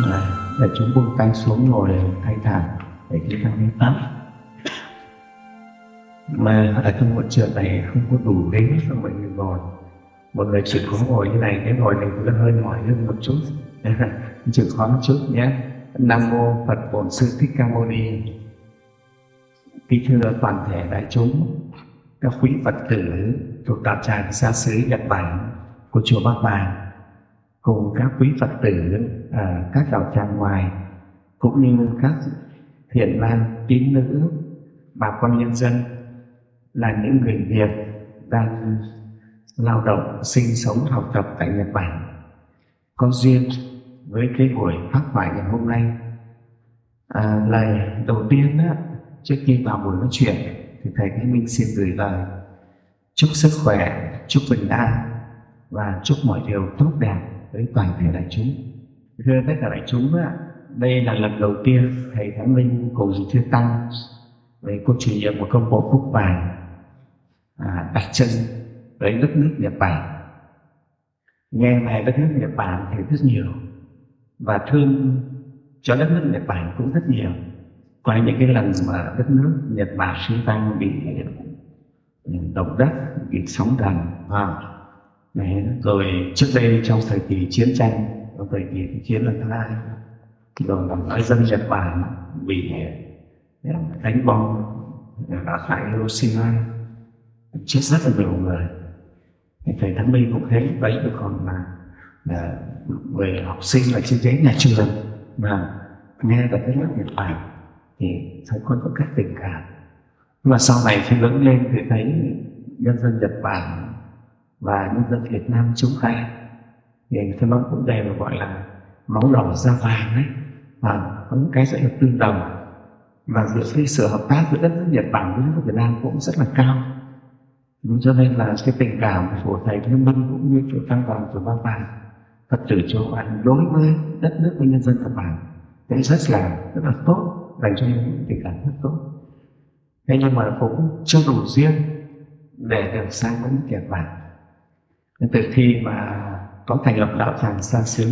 Đấy, để chúng buông tay xuống ngồi thay thản để chúng ta nghe pháp. Mà ở trong hội trường này không có đủ ghế cho mọi người ngồi. Mọi người chịu khó ngồi như này cái ngồi này cũng hơi mỏi hơn một chút. Chịu khó một chút nhé. Nam mô phật bổn sư thích ca mâu ni. Kính thưa toàn thể đại chúng các quý phật tử thuộc đạo tràng xa xứ nhật bản của chùa bắc Bàng cùng các quý Phật tử à, các đạo tràng ngoài cũng như các thiện nam tín nữ bà con nhân dân là những người Việt đang lao động sinh sống học tập tại Nhật Bản. Có duyên với cái buổi phát thoại ngày hôm nay. À, lời đầu tiên á, trước khi vào buổi nói chuyện thì thầy cái Minh xin gửi lời chúc sức khỏe chúc bình an và chúc mọi điều tốt đẹp với toàn thể đại chúng. Thưa tất cả đại chúng á, đây là lần đầu tiên thầy Thánh Minh cùng chư tăng với cô chủ nhiệm của công bộ Phúc Vàng à, đặt chân tới đất nước Nhật Bản. Nghe về đất nước Nhật Bản thì rất nhiều và thương cho đất nước Nhật Bản cũng rất nhiều. Qua những cái lần mà đất nước Nhật Bản xung tăng bị ừ, động đất bị sóng thần à, Đấy, rồi trước đây trong thời kỳ chiến tranh trong thời kỳ chiến lần thứ hai rồi là nói dân Nhật Bản bị đánh bom đã hại Hiroshima chết rất là nhiều người. Thầy Thắng Minh cũng thế đấy còn là, là người học sinh là trên giấy nhà trường mà nghe cả cái lớp Nhật Bản thì thấy con có các tình cảm. Nhưng mà sau này khi lớn lên thì thấy nhân dân Nhật Bản và nhân dân Việt Nam chúng ta. Thì cái nó cũng đều gọi là máu đỏ da vàng đấy và có những cái sẽ được tương đồng. Và giữa cái sự hợp tác giữa đất nước Nhật Bản với nước Việt Nam cũng rất là cao. Cho nên là cái tình cảm của thầy Nguyễn Minh cũng như của tăng đoàn của ba vàng, Phật tử châu Anh đối với đất nước và nhân dân Nhật Bản cũng rất là rất là tốt, dành cho những tình cảm rất tốt. Thế nhưng mà cũng chưa đủ duyên để được sang với Nhật Bản từ khi mà có thành lập đạo tràng xa xứ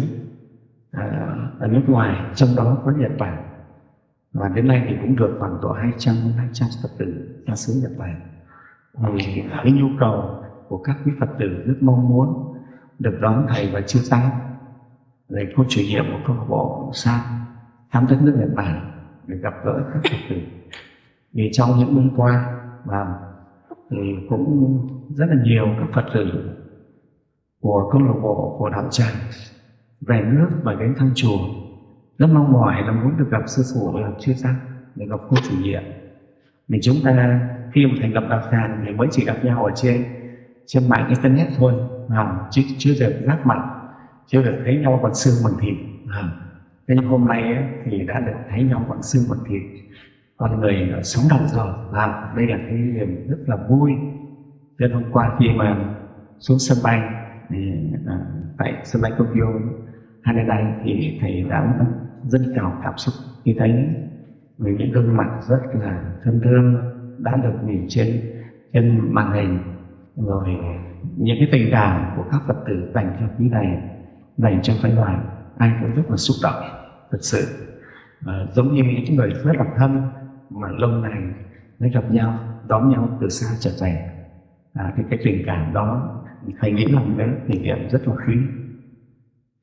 à, ở nước ngoài, trong đó có Nhật Bản, và đến nay thì cũng được khoảng độ 200 200 Phật tử xa xứ Nhật Bản. Thì cái nhu cầu của các quý Phật tử rất mong muốn được đón thầy và chư tăng thầy cô chủ nhiệm của câu lạc bộ sang thăm đất nước Nhật Bản để gặp gỡ các Phật tử. Vì trong những năm qua và thì ừ, cũng rất là nhiều các Phật tử của câu lạc bộ của đạo tràng. Về nước và đến thăm chùa rất mong mỏi là muốn được gặp sư phụ là chưa tăng để gặp cô chủ nhiệm. Vì chúng ta khi mà thành lập đạo tràng thì mới chỉ gặp nhau ở trên trên mạng internet thôi à, chứ chưa được giác mặt chưa được thấy nhau bằng xương bằng thịt. À. thế nhưng hôm nay ấy, thì đã được thấy nhau bằng xương bằng thịt. Con người sống động rồi à, đây là cái niềm rất là vui. Nên hôm qua khi mà xuống sân bay thì, à, tại sân bay Tokyo Haneda thì thầy đã rất cao cảm xúc khi thấy với những gương mặt rất là thân thương đã được nhìn trên trên màn hình. Rồi những cái tình cảm của các phật tử dành cho quý này dành cho phái đoàn ai cũng rất là xúc động thật sự. À, giống như những người rất là thân mà lâu ngày mới gặp nhau đón nhau từ xa trở về. À, thì cái tình cảm đó thầy nghĩ là cái kỷ niệm rất là quý.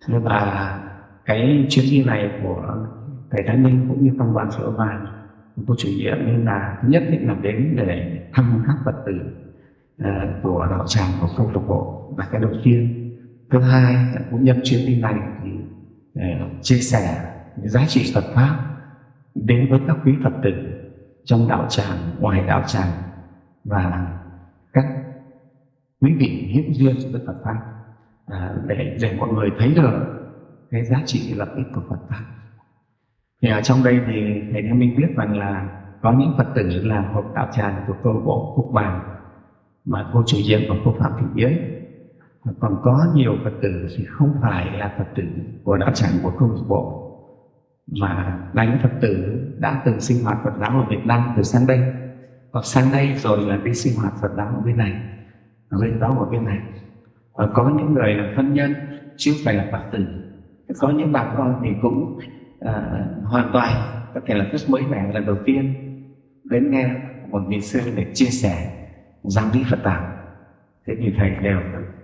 Và cái chuyến đi này của thầy Thái Minh cũng như phong đoàn sửa vàng cô chủ nhiệm nên là nhất định là đến để thăm các phật tử uh, của đạo tràng của câu lạc bộ là cái đầu tiên. Thứ hai cũng nhân chuyến đi này thì uh, chia sẻ giá trị Phật pháp đến với các quý Phật tử trong đạo tràng ngoài đạo tràng và các quý vị hiến duyên với Phật pháp. À, để để mọi người thấy được cái giá trị lợi ích của Phật pháp. Thì ở trong đây thì thầy Theo Minh biết rằng là có những Phật tử là hộp đạo tràng của câu bộ Phúc Bàng mà cô chủ nhiệm của cô Phạm Thị Yến. Còn có nhiều Phật tử thì không phải là Phật tử của đạo tràng của câu lạc bộ mà là những Phật tử đã từng sinh hoạt Phật giáo ở Việt Nam từ sang đây. Hoặc sang đây rồi là đi sinh hoạt Phật giáo ở bên này lên đó một bên này. Và có những người là thân nhân chứ không phải là Phật tử. Có những bà con thì cũng à, hoàn toàn có thể là rất mới mẻ lần đầu tiên đến nghe một vị sư để chia sẻ giáo lý Phật Tạng. thế thì thầy đều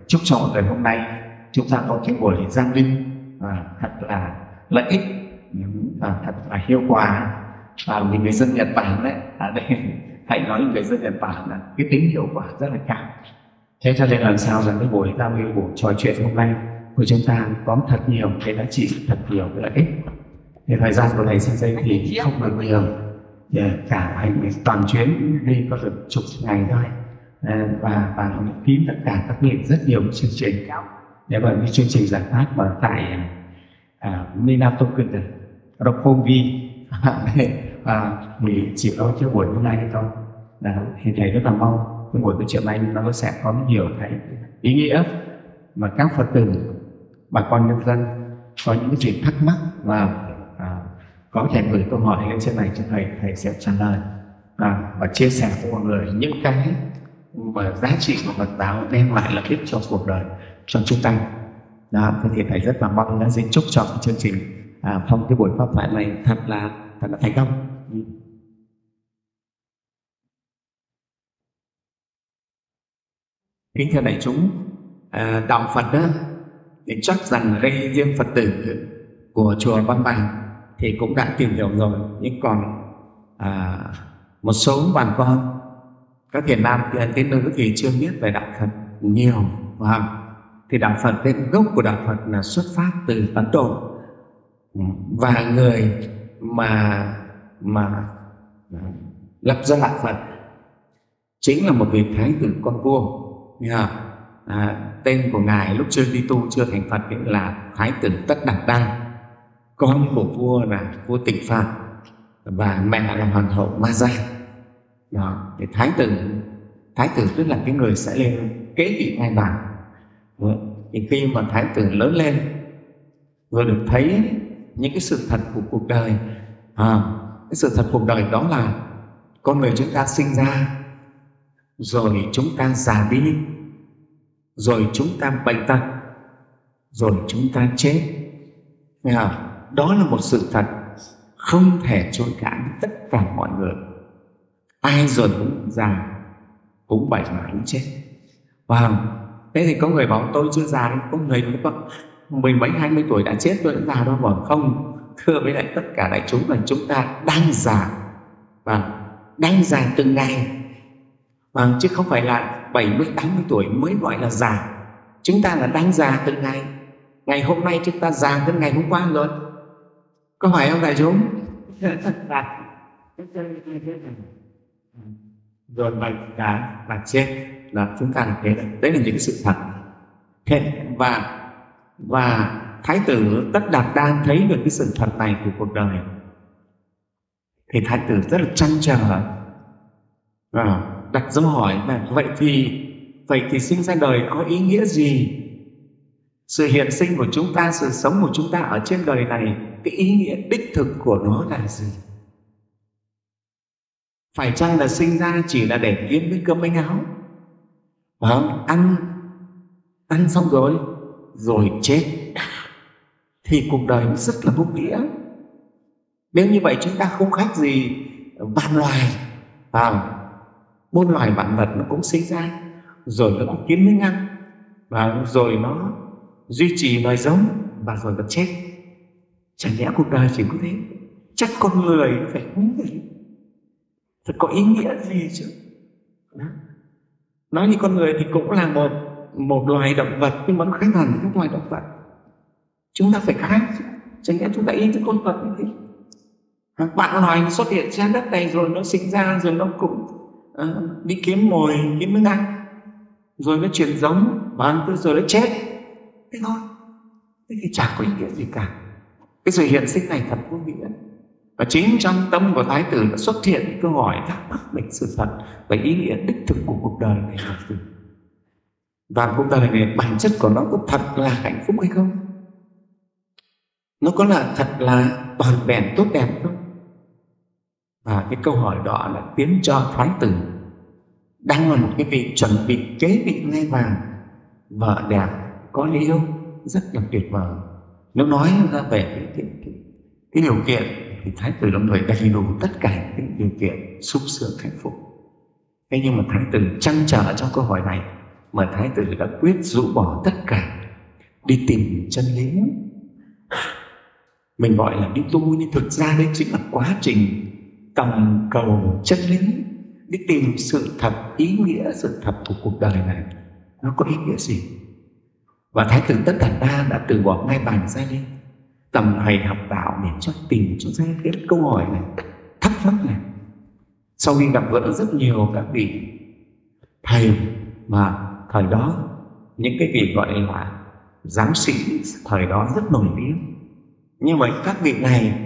chúc cho mọi người hôm nay chúng ta có cái buổi giao lưu và thật là lợi ích và thật là hiệu quả. Và vì người dân Nhật Bản đấy ở đây hãy nói người dân Nhật Bản là cái tính hiệu quả rất là cao thế cho nên làm sao rằng cái buổi giao lưu buổi trò chuyện hôm nay của chúng ta có thật nhiều cái giá trị thật nhiều cái lợi ích. Thì thời gian của thầy sang đây thì không được nhiều cả hành toàn chuyến đi có được chục ngày thôi. À, và và phí tất cả các nghiệp rất nhiều chương trình. Để bởi cái chương trình giải pháp ở tại à, Minato Kuta Rokovi và thì chỉ có cái buổi hôm nay thôi. Là thì thầy rất là mong cái buổi nói chuyện này nó sẽ có nhiều cái ý nghĩa mà các phật tử bà con nhân dân có những cái gì thắc mắc và à, có thể gửi câu hỏi lên trên này cho thầy thầy sẽ trả lời. À, và chia sẻ với mọi người những cái mà giá trị của Phật giáo đem lại lợi ích cho cuộc đời cho chúng ta. Đó, thì thầy rất là mong đã xin chúc cho cái chương trình à, phong cái buổi pháp thoại này thật là thật là thành công. Ừ. kính thưa đại chúng à, đạo Phật đó thì chắc rằng đây riêng Phật tử của chùa Văn bàn thì cũng đã tìm hiểu rồi. Nhưng còn à, một số bà con các thiền nam thiền nữ thì chưa biết về đạo Phật nhiều và thì đạo Phật tên gốc của đạo Phật là xuất phát từ Ấn Độ. Và người mà mà lập ra đạo Phật chính là một vị thái tử con vua à, tên của ngài lúc chưa đi tu chưa thành Phật là thái tử Tất Đạt đăng con của vua là vua Tịnh Phạn và mẹ là hoàng hậu Ma Gia đó thì thái tử thái tử tức là cái người sẽ lên kế vị ngai vàng thì khi mà thái tử lớn lên vừa được thấy những cái sự thật của cuộc đời à, cái sự thật cuộc đời đó là con người chúng ta sinh ra rồi chúng ta già đi rồi chúng ta bệnh tật rồi chúng ta chết. Nghe không? đó là một sự thật không thể chối cãi tất cả mọi người. Ai rồi cũng già, cũng bệnh mà cũng chết. Và thế thì có người bảo tôi chưa già có người nói có mười mấy, hai mươi tuổi đã chết tôi đã già đâu mà không. Thưa với lại tất cả đại chúng là chúng ta đang già. Và đang già từng ngày. Và chứ không phải là 70, 80 tuổi mới gọi là già. Chúng ta là đang già từng ngày ngày hôm nay chúng ta già hơn ngày hôm qua rồi. Có phải không đại chúng? Rồi bệnh cả và chết là chúng ta là thế đấy đấy là những sự thật. Thế và và thái tử tất đạt đang thấy được cái sự thật này của cuộc đời. Thì thái tử rất là chăn trở. À, đặt dấu hỏi là vậy thì vậy thì sinh ra đời có ý nghĩa gì? Sự hiện sinh của chúng ta sự sống của chúng ta ở trên đời này cái ý nghĩa đích thực của nó là gì? Phải chăng là sinh ra chỉ là để kiếm với cơm bánh áo? Vâng ăn ăn xong rồi rồi chết. Thì cuộc đời nó rất là vô nghĩa. Nếu như vậy chúng ta không khác gì vạn loài à, muôn loài vạn vật nó cũng sinh ra, rồi nó cũng kiếm miếng ăn và rồi nó duy trì loài giống và rồi nó chết. Chẳng lẽ cuộc đời chỉ có thế. Chắc con người phải cũng thế thật có ý nghĩa gì chứ? Đó. nói như con người thì cũng là một một loài động vật, nhưng mà nó khác hẳn các loài động vật. Chúng ta phải khác chẳng lẽ chúng ta ý thức con vật như thế. Bạn loài xuất hiện trên đất này, rồi nó sinh ra, rồi nó cũng Ờ, đi kiếm mồi, kiếm miếng ăn. Rồi nó chuyển giống và rồi nó chết. Thế thôi. Thế thì chả có ý nghĩa gì cả. Cái sự hiện sinh này thật vô nghĩa. Và chính trong tâm của thái tử đã xuất hiện câu hỏi thắc mắc về sự thật và ý nghĩa đích thực của cuộc đời này là gì? Và cuộc đời này, bản chất của nó có thật là hạnh phúc hay không? Nó có là thật là toàn vẹn, tốt đẹp không? Và cái câu hỏi đó là khiến cho thái tử đang là một cái vị chuẩn bị kế vị ngai vàng. Vợ đẹp có lý yêu rất là tuyệt vời. Nếu nói ra về cái, cái, cái, cái điều kiện thì thái tử là người đầy đủ tất cả những điều kiện sung sướng hạnh phúc. Thế nhưng mà thái tử chăn trở trong câu hỏi này mà thái tử đã quyết rũ bỏ tất cả đi tìm chân lý. Mình gọi là đi tu nhưng thực ra đây chính là quá trình tầm cầu chân lý đi tìm sự thật, ý nghĩa, sự thật của cuộc đời này. Nó có ý nghĩa gì? Và thái tử tất cả ta đã từ bỏ ngay bàn ra đi tầm thầy học đạo để cho tìm cho ra cái câu hỏi này, thắc mắc này. Sau khi gặp gỡ rất nhiều các vị thầy mà thời đó, những cái vị gọi là giám sĩ thời đó rất nổi tiếng. Như vậy các vị này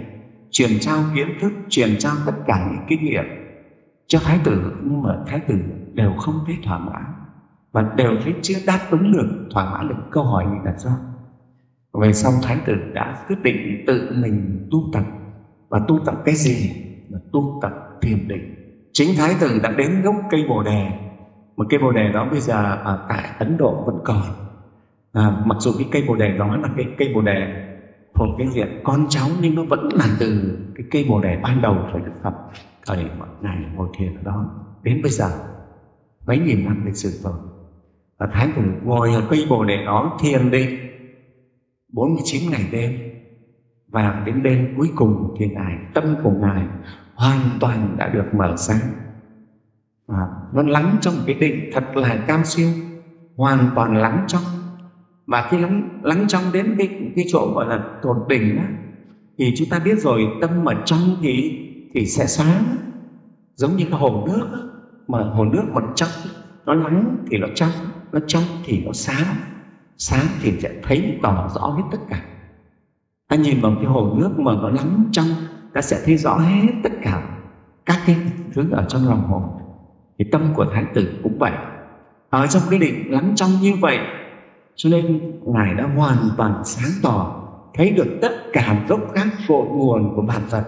truyền trao kiến thức truyền trao tất cả những kinh nghiệm cho thái tử. Nhưng mà thái tử đều không thấy thỏa mãn và đều thấy chưa đáp ứng được thỏa mãn được câu hỏi mình đặt ra. Về sau thái tử đã quyết định tự mình tu tập. Và tu tập cái gì? Là tu tập thiền định. Chính thái tử đã đến gốc cây bồ đề. Một cây bồ đề đó bây giờ ở tại ấn độ vẫn còn. À, mặc dù cái cây bồ đề đó là cái cây bồ đề thuộc cái diện con cháu nhưng nó vẫn là từ cái cây bồ đề ban đầu của đức phật, thời mọi ngày ngồi thiền ở đó. Đến bây giờ, mấy nghìn năm lịch sử rồi, và thái tử ngồi ở cây bồ đề đó thiền đi 49 ngày đêm. Và đến đêm cuối cùng thì ngài, tâm của ngài hoàn toàn đã được mở sáng và nó lắng trong cái định thật là cam siêu, hoàn toàn lắng trong và khi lắng lắng trong đến cái cái chỗ gọi là tột đỉnh đó, thì chúng ta biết rồi tâm ở trong thì thì sẽ sáng. Giống như cái hồ nước đó. mà hồ nước mà trong nó lắng thì nó trong nó trong thì nó sáng. Sáng thì sẽ thấy tỏ rõ hết tất cả. Ta nhìn vào cái hồ nước mà nó lắng trong ta sẽ thấy rõ hết tất cả các cái thứ ở trong lòng hồ thì tâm của thái tử cũng vậy. Ở trong cái định lắng trong như vậy cho nên ngài đã hoàn toàn sáng tỏ thấy được tất cả gốc gác cội nguồn của bản vật.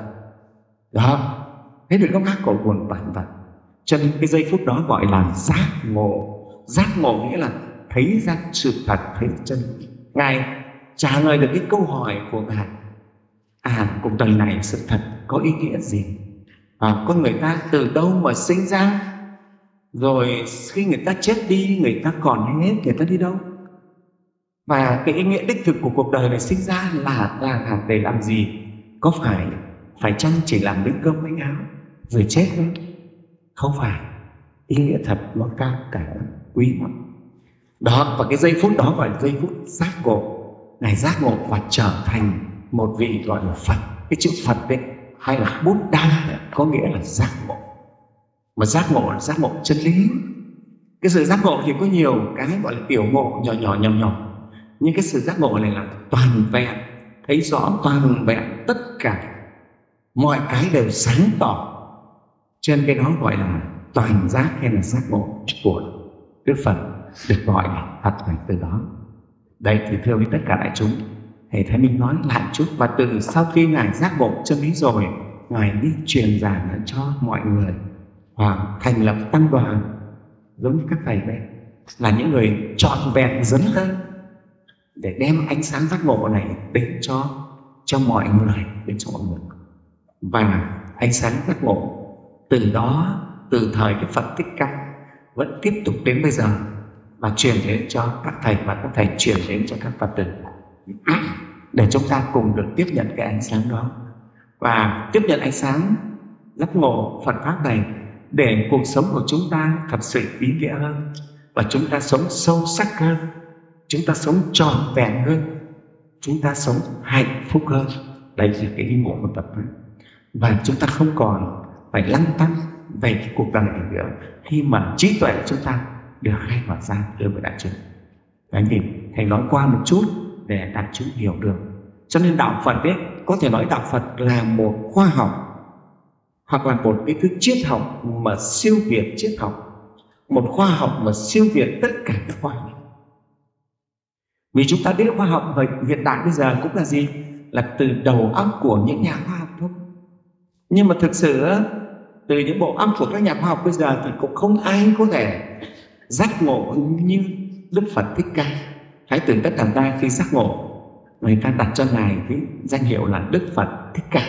Đó thấy được gốc gác cội nguồn bản vật. Cho nên cái giây phút đó gọi là giác ngộ. Giác ngộ nghĩa là thấy ra sự thật thấy chân. Ngài trả lời được cái câu hỏi của ngài. À cuộc đời này sự thật có ý nghĩa gì? À, con người ta từ đâu mà sinh ra? Rồi khi người ta chết đi người ta còn hết người ta đi đâu? Và cái ý nghĩa đích thực của cuộc đời này sinh ra là là để làm gì? Có phải phải chăng chỉ làm miếng cơm miếng áo rồi chết không? Không phải. Ý nghĩa thật nó cao cả quý lắm đó, và cái giây phút đó gọi là giây phút giác ngộ. Ngài giác ngộ và trở thành một vị gọi là phật. Cái chữ phật đấy hay là bút đa có nghĩa là giác ngộ. Mà giác ngộ là giác ngộ chân lý. Cái sự giác ngộ thì có nhiều cái gọi là tiểu ngộ nhỏ nhỏ nhỏ nhỏ nhưng cái sự giác ngộ này là toàn vẹn, thấy rõ toàn vẹn tất cả mọi cái đều sáng tỏ. Trên cái đó gọi là toàn giác hay là giác ngộ của đức phật được gọi là thật là từ đó. Đây thì thưa với tất cả đại chúng, thầy thái minh nói lại chút và từ sau khi ngài giác ngộ chân lý rồi, ngài đi truyền giảng cho mọi người và thành lập tăng đoàn giống như các thầy đây, là những người trọn vẹn dấn thân để đem ánh sáng giác ngộ này đến cho cho mọi người, đến cho mọi người. Và ánh sáng giác ngộ từ đó, từ thời cái phật thích ca vẫn tiếp tục đến bây giờ và truyền đến cho các thầy và các thầy truyền đến cho các phật tử. Để chúng ta cùng được tiếp nhận cái ánh sáng đó. Và tiếp nhận ánh sáng giác ngộ Phật pháp này để cuộc sống của chúng ta thật sự ý nghĩa hơn và chúng ta sống sâu sắc hơn chúng ta sống tròn vẹn hơn. Chúng ta sống hạnh phúc hơn. Đấy là cái ý nghĩa của tập pháp và chúng ta không còn phải lăn tăn về cái cuộc đời này nữa. Khi mà trí tuệ của chúng ta được khai mở ra đối với đại chúng. Đấy, thì thầy nói qua một chút để đại chúng hiểu được. Cho nên đạo Phật ấy, có thể nói đạo Phật là một khoa học hoặc là một cái thứ triết học mà siêu việt triết học. Một khoa học mà siêu việt tất cả các khoa học vì chúng ta biết khoa học hiện đại bây giờ cũng là gì? Là từ đầu óc của những nhà khoa học thôi. Nhưng mà thực sự từ những bộ óc của các nhà khoa học bây giờ thì cũng không ai có thể giác ngộ như đức phật thích ca. Hãy tưởng tất cả ta khi giác ngộ, người ta đặt cho ngài cái danh hiệu là đức phật thích ca.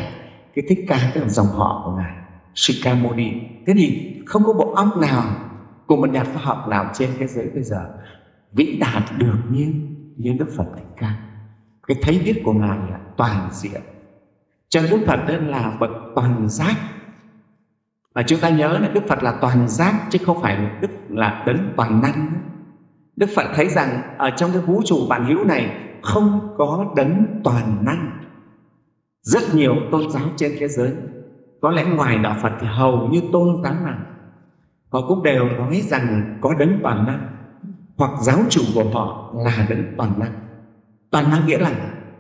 Cái thích ca tức là dòng họ của ngài, Shikamuni. Thế thì không có bộ óc nào của một nhà khoa học nào trên thế giới bây giờ vĩ đại được như như đức phật thích ca, cái thấy biết của ngài là toàn diện. Cho đức phật tên là bậc toàn giác. Và chúng ta nhớ là đức phật là toàn giác, chứ không phải là đức là đấng toàn năng. Đức phật thấy rằng ở trong cái vũ trụ bản hữu này không có đấng toàn năng. Rất nhiều tôn giáo trên thế giới, có lẽ ngoài đạo phật thì hầu như tôn giáo nào, họ cũng đều nói rằng có đấng toàn năng hoặc giáo chủ của họ là đấng toàn năng. Toàn năng nghĩa là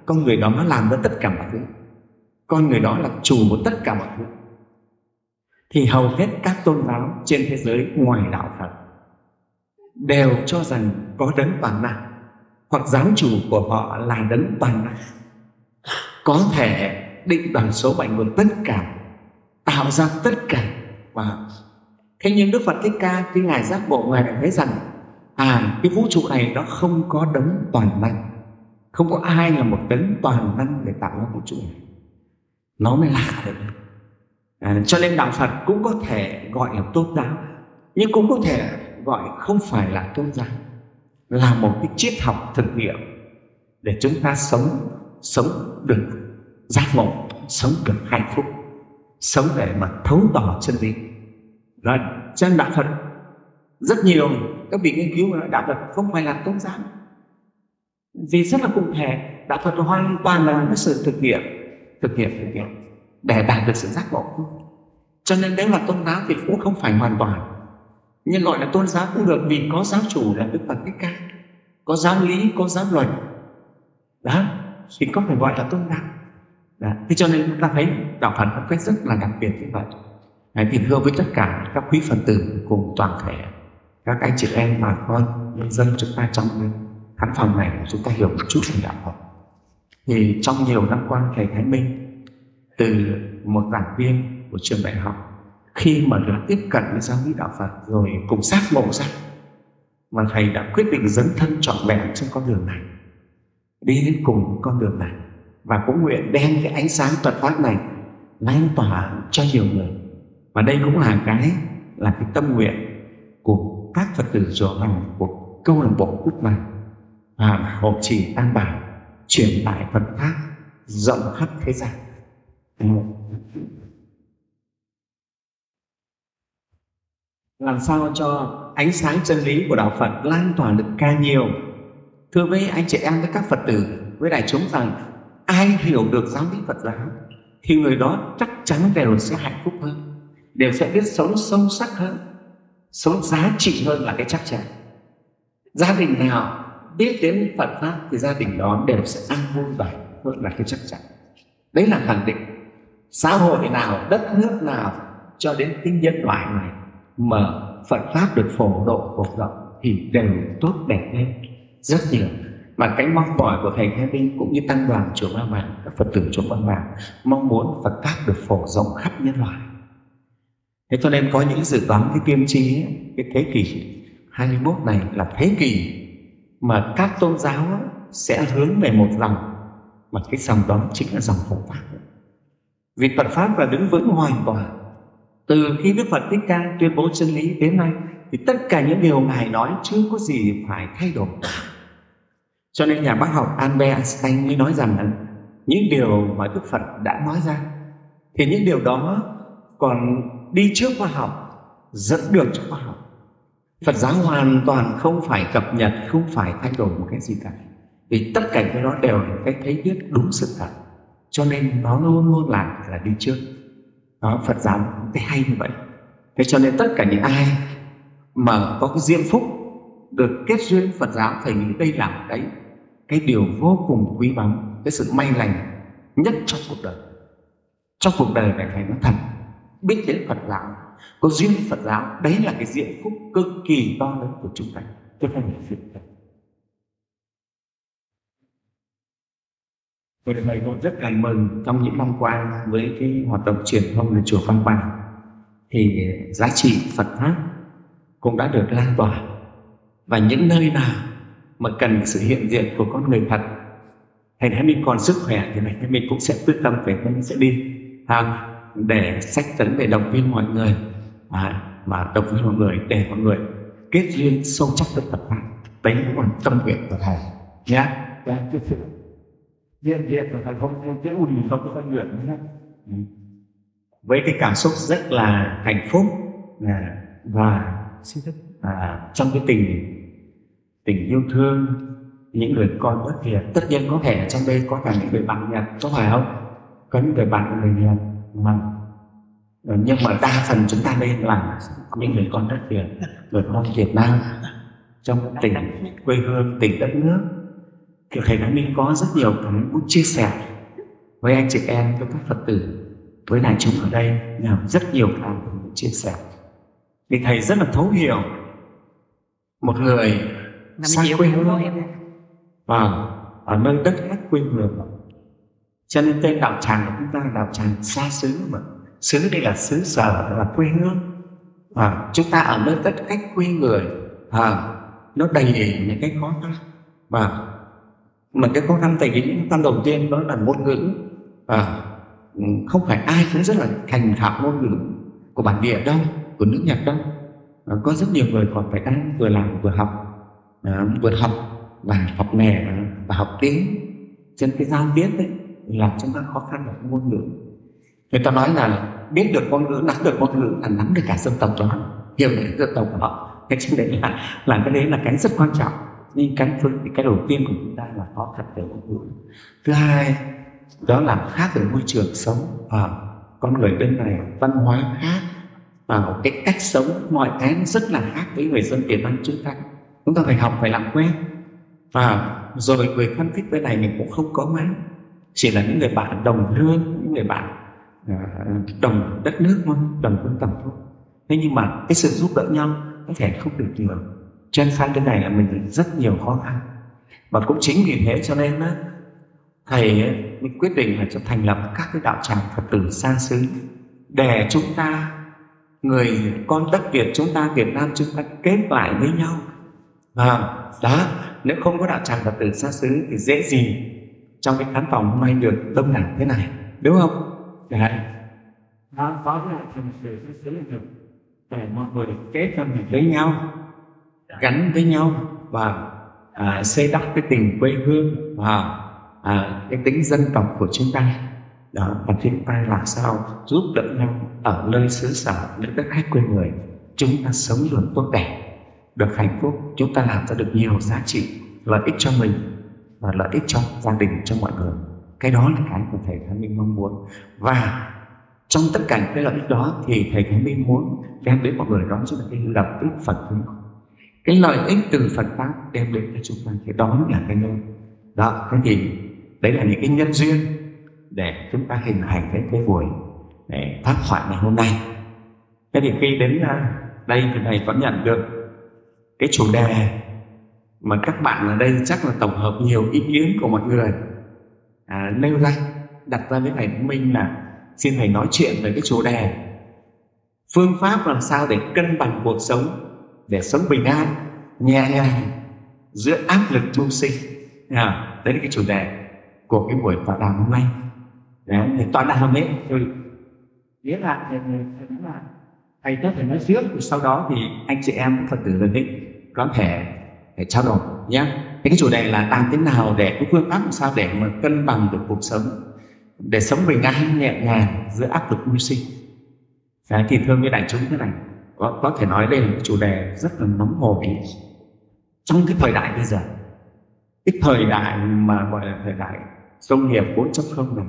con người đó nó làm ra tất cả mọi thứ. Con người đó là chủ của tất cả mọi thứ. Thì hầu hết các tôn giáo trên thế giới ngoài đạo phật đều cho rằng có đấng toàn năng, hoặc giáo chủ của họ là đấng toàn năng. Có thể định đoạt số bệnh của tất cả, tạo ra tất cả và thế nhưng đức phật thích ca khi ngài giác ngộ ngài lại thấy rằng à cái vũ trụ này nó không có đấng toàn năng. Không có ai là một đấng toàn năng để tạo ra vũ trụ này. Nó mới lạ được à, cho nên đạo phật cũng có thể gọi là tôn giáo nhưng cũng có thể gọi không phải là tôn giáo. Là một cái triết học thực nghiệm để chúng ta sống sống được giác ngộ sống được hạnh phúc sống để mà thấu tỏ chân lý. Rồi trên đạo phật rất nhiều các vị nghiên cứu nói đạo phật không phải là tôn giáo. Vì rất là cụ thể đạo phật hoàn toàn là cái sự thực nghiệm thực nghiệm thực nghiệm để đạt được sự giác ngộ. Cho nên nếu là tôn giáo thì cũng không phải hoàn toàn. Nhưng gọi là tôn giáo cũng được vì có giáo chủ là đức phật thích ca có giáo lý có giáo luật. Đó thì có phải gọi là tôn giáo. Đó. thế cho nên chúng ta thấy đạo phật có cái rất là đặc biệt như vậy. Đấy, thì thưa với tất cả các quý phật tử cùng toàn thể các anh chị em bà con, nhân dân chúng ta trong khán phòng này, chúng ta hiểu một chút về đạo Phật. Thì trong nhiều năm qua, thầy Thái Minh từ một giảng viên của trường đại học, khi mà được tiếp cận với giáo lý đạo Phật, rồi cùng sát ngộ ra mà thầy đã quyết định dấn thân trọn vẹn trên con đường này, đi đến cùng con đường này, và cũng nguyện đem cái ánh sáng Phật pháp này lan tỏa cho nhiều người. Và đây cũng là cái là cái tâm nguyện các phật tử chùa vàng của câu lạc bộ quốc vàng và hộ trì tam bảo truyền tải phật pháp rộng khắp thế gian. Làm sao cho ánh sáng chân lý của đạo Phật lan tỏa được càng nhiều? Thưa với anh chị em, với các Phật tử, với đại chúng rằng ai hiểu được giáo lý Phật giáo thì người đó chắc chắn đều sẽ hạnh phúc hơn, đều sẽ biết sống sâu sắc hơn sống giá trị hơn là cái chắc chắn. Gia đình nào biết đến Phật pháp thì gia đình đó đều sẽ an vui và hơn là cái chắc chắn. Đấy là khẳng định xã hội nào, đất nước nào cho đến cái nhân loại này mà Phật pháp được phổ độ, phổ rộng thì đều tốt, đẹp lên rất nhiều. Mà cái mong mỏi của thầy Thái Minh cũng như tăng đoàn chùa Ba Vàng các Phật tử chùa Ba Vàng mong muốn Phật pháp được phổ rộng khắp nhân loại thế cho nên có những dự đoán cái tiên tri cái thế kỷ 21 này là thế kỷ mà các tôn giáo sẽ hướng về một dòng mà cái dòng đó chính là dòng Phật pháp. Vì Phật pháp là đứng vững hoàn toàn. Từ khi Đức Phật Thích Ca tuyên bố chân lý đến nay, thì tất cả những điều ngài nói chưa có gì phải thay đổi. Cho nên nhà bác học Albert Einstein mới nói rằng là những điều mà Đức Phật đã nói ra, thì những điều đó còn đi trước khoa học, dẫn đường cho khoa học. Phật giáo hoàn toàn không phải cập nhật, không phải thay đổi một cái gì cả. Vì tất cả cái đó đều là cái thấy biết đúng sự thật. Cho nên nó luôn luôn là là đi trước. Đó, Phật giáo cái hay như vậy. Thế cho nên tất cả những ai mà có cái duyên phúc được kết duyên Phật giáo, thầy nghĩ đây là một cái cái điều vô cùng quý báu, cái sự may lành nhất trong cuộc đời. Trong cuộc đời này, thầy nói thật biết đến Phật giáo. Có duyên Phật giáo đấy là cái diện phúc cực kỳ to lớn của chúng ta. Tôi phải phiền diện Tôi đến đây tôi rất là mừng trong những năm qua với cái hoạt động truyền thông của chùa Văn Bằng thì giá trị Phật pháp cũng đã được lan tỏa. Và những nơi nào mà cần sự hiện diện của con người thật thầy thấy mình còn sức khỏe thì này mình cũng sẽ quyết tâm về mình sẽ đi. À, để sách dẫn về động viên mọi người à, và động viên mọi người để mọi người kết duyên sâu sắc với Phật pháp đấy là tâm nguyện của thầy nhé. Cái sự hiện diện của thầy không không chữ ùn trong cái tâm nguyện ừ. với cái cảm xúc rất là hạnh phúc à, và à, trong cái tình tình yêu thương những người con bất Việt tất nhiên có thể trong đây có cả những người bạn Nhật có phải không? Có những người bạn của người Nhật mà nhưng mà đa phần chúng ta đây là những người con đất Việt người con Việt Nam trong tỉnh quê hương tỉnh đất nước. Thì thầy Thái Minh có rất nhiều cảm muốn chia sẻ với anh chị em với các Phật tử với đại chúng ở đây. Nào rất nhiều muốn chia sẻ. Thì thầy rất là thấu hiểu một người sang quê hương. và ở nơi đất khách quê hương cho nên tên đạo tràng của chúng ta là đạo tràng xa xứ mà. Xứ đây là xứ sở là quê hương. Và chúng ta ở nơi tất cách quê người à, nó đầy những cái khó khăn. Và mà cái khó khăn tại vì những khăn đầu tiên đó là ngôn ngữ. À, không phải ai cũng rất là thành thạo ngôn ngữ của bản địa đâu của nước nhật đâu. À, có rất nhiều người còn phải đang vừa làm vừa học. À, vừa học và học nghề và học tiếng. Trên cái giao tiếp đấy làm chúng ta khó khăn ở ngôn ngữ. Người ta nói là biết được ngôn ngữ nắm được ngôn ngữ là nắm được cả dân tộc đó. Hiểu được dân tộc đó họ. Cái chính đấy là là cái đấy là cái rất quan trọng. Nhưng cái phương cái đầu tiên của chúng ta là khó khăn về ngôn ngữ. Thứ hai đó là khác về môi trường sống à, con người bên này văn hóa khác. Và cái cách sống mọi cái rất là khác với người dân Việt Nam chúng ta. Chúng ta phải học phải làm quen. Và rồi người phân tích bên này mình cũng không có mấy chỉ là những người bạn đồng lương, những người bạn ờ, đồng đất nước thôi đồng dân tộc thôi. Thế nhưng mà cái sự giúp đỡ nhau có thể không được nhiều. Trên sang cái này là mình rất nhiều khó khăn. Và cũng chính vì thế cho nên á thầy ấy, mình quyết định là cho thành lập các cái đạo tràng phật tử xa xứ để chúng ta người con đất việt chúng ta việt nam chúng ta kết lại với nhau. Và đó nếu không có đạo tràng phật tử xa xứ thì dễ gì trong cái khán phòng hôm nay được đông đảo thế này đúng không? Đấy nó có phật tử xa xứ được để mọi người kết tâm với nhau gắn với nhau và à, xây đắp cái tình quê hương và à, cái tính dân tộc của chúng ta. Đó và chúng ta làm sao giúp đỡ nhau ở nơi xứ sở nơi đất khách quê người chúng ta sống được tốt đẹp. Được hạnh phúc chúng ta làm ra được nhiều giá trị lợi ích cho mình và lợi ích cho gia đình cho mọi người. Cái đó là cái mà thầy Thái Minh mong muốn. Và trong tất cả cái lợi ích đó thì thầy Thái Minh muốn đem đến mọi người đó chính là cái lợi ích Phật pháp cái lợi ích từ Phật pháp đem đến cho chúng ta, thì đó là cái nơi. Đó, thế thì đấy là những cái nhân duyên để chúng ta hình thành cái cái buổi để pháp thoại ngày hôm nay. Thế thì khi đến à, đây thì thầy có nhận được cái chủ đề mà các bạn ở đây chắc là tổng hợp nhiều ý kiến của mọi người. À, nêu ra đặt ra với thầy Minh là xin thầy nói chuyện về cái chủ đề phương pháp làm sao để cân bằng cuộc sống để sống bình an nhẹ nhàng giữa áp lực mưu sinh. À, đấy là cái chủ đề của cái buổi tọa đàm hôm nay. Đấy, thì tọa đàm ấy thì nghĩa ừ, ừ, là thầy có thể nói trước sau đó thì anh chị em phật tử lần ấy có thể để trao đổi nhé thì cái chủ đề là làm thế nào để cái phương pháp làm sao để mà cân bằng được cuộc sống? Để sống bình an nhẹ nhàng giữa áp lực mưu sinh. Đấy, thì thưa với đại chúng thế này có, có thể nói đây là một chủ đề rất là nóng hổi. Trong cái thời đại bây giờ cái thời đại mà gọi là thời đại công nghiệp 4.0 này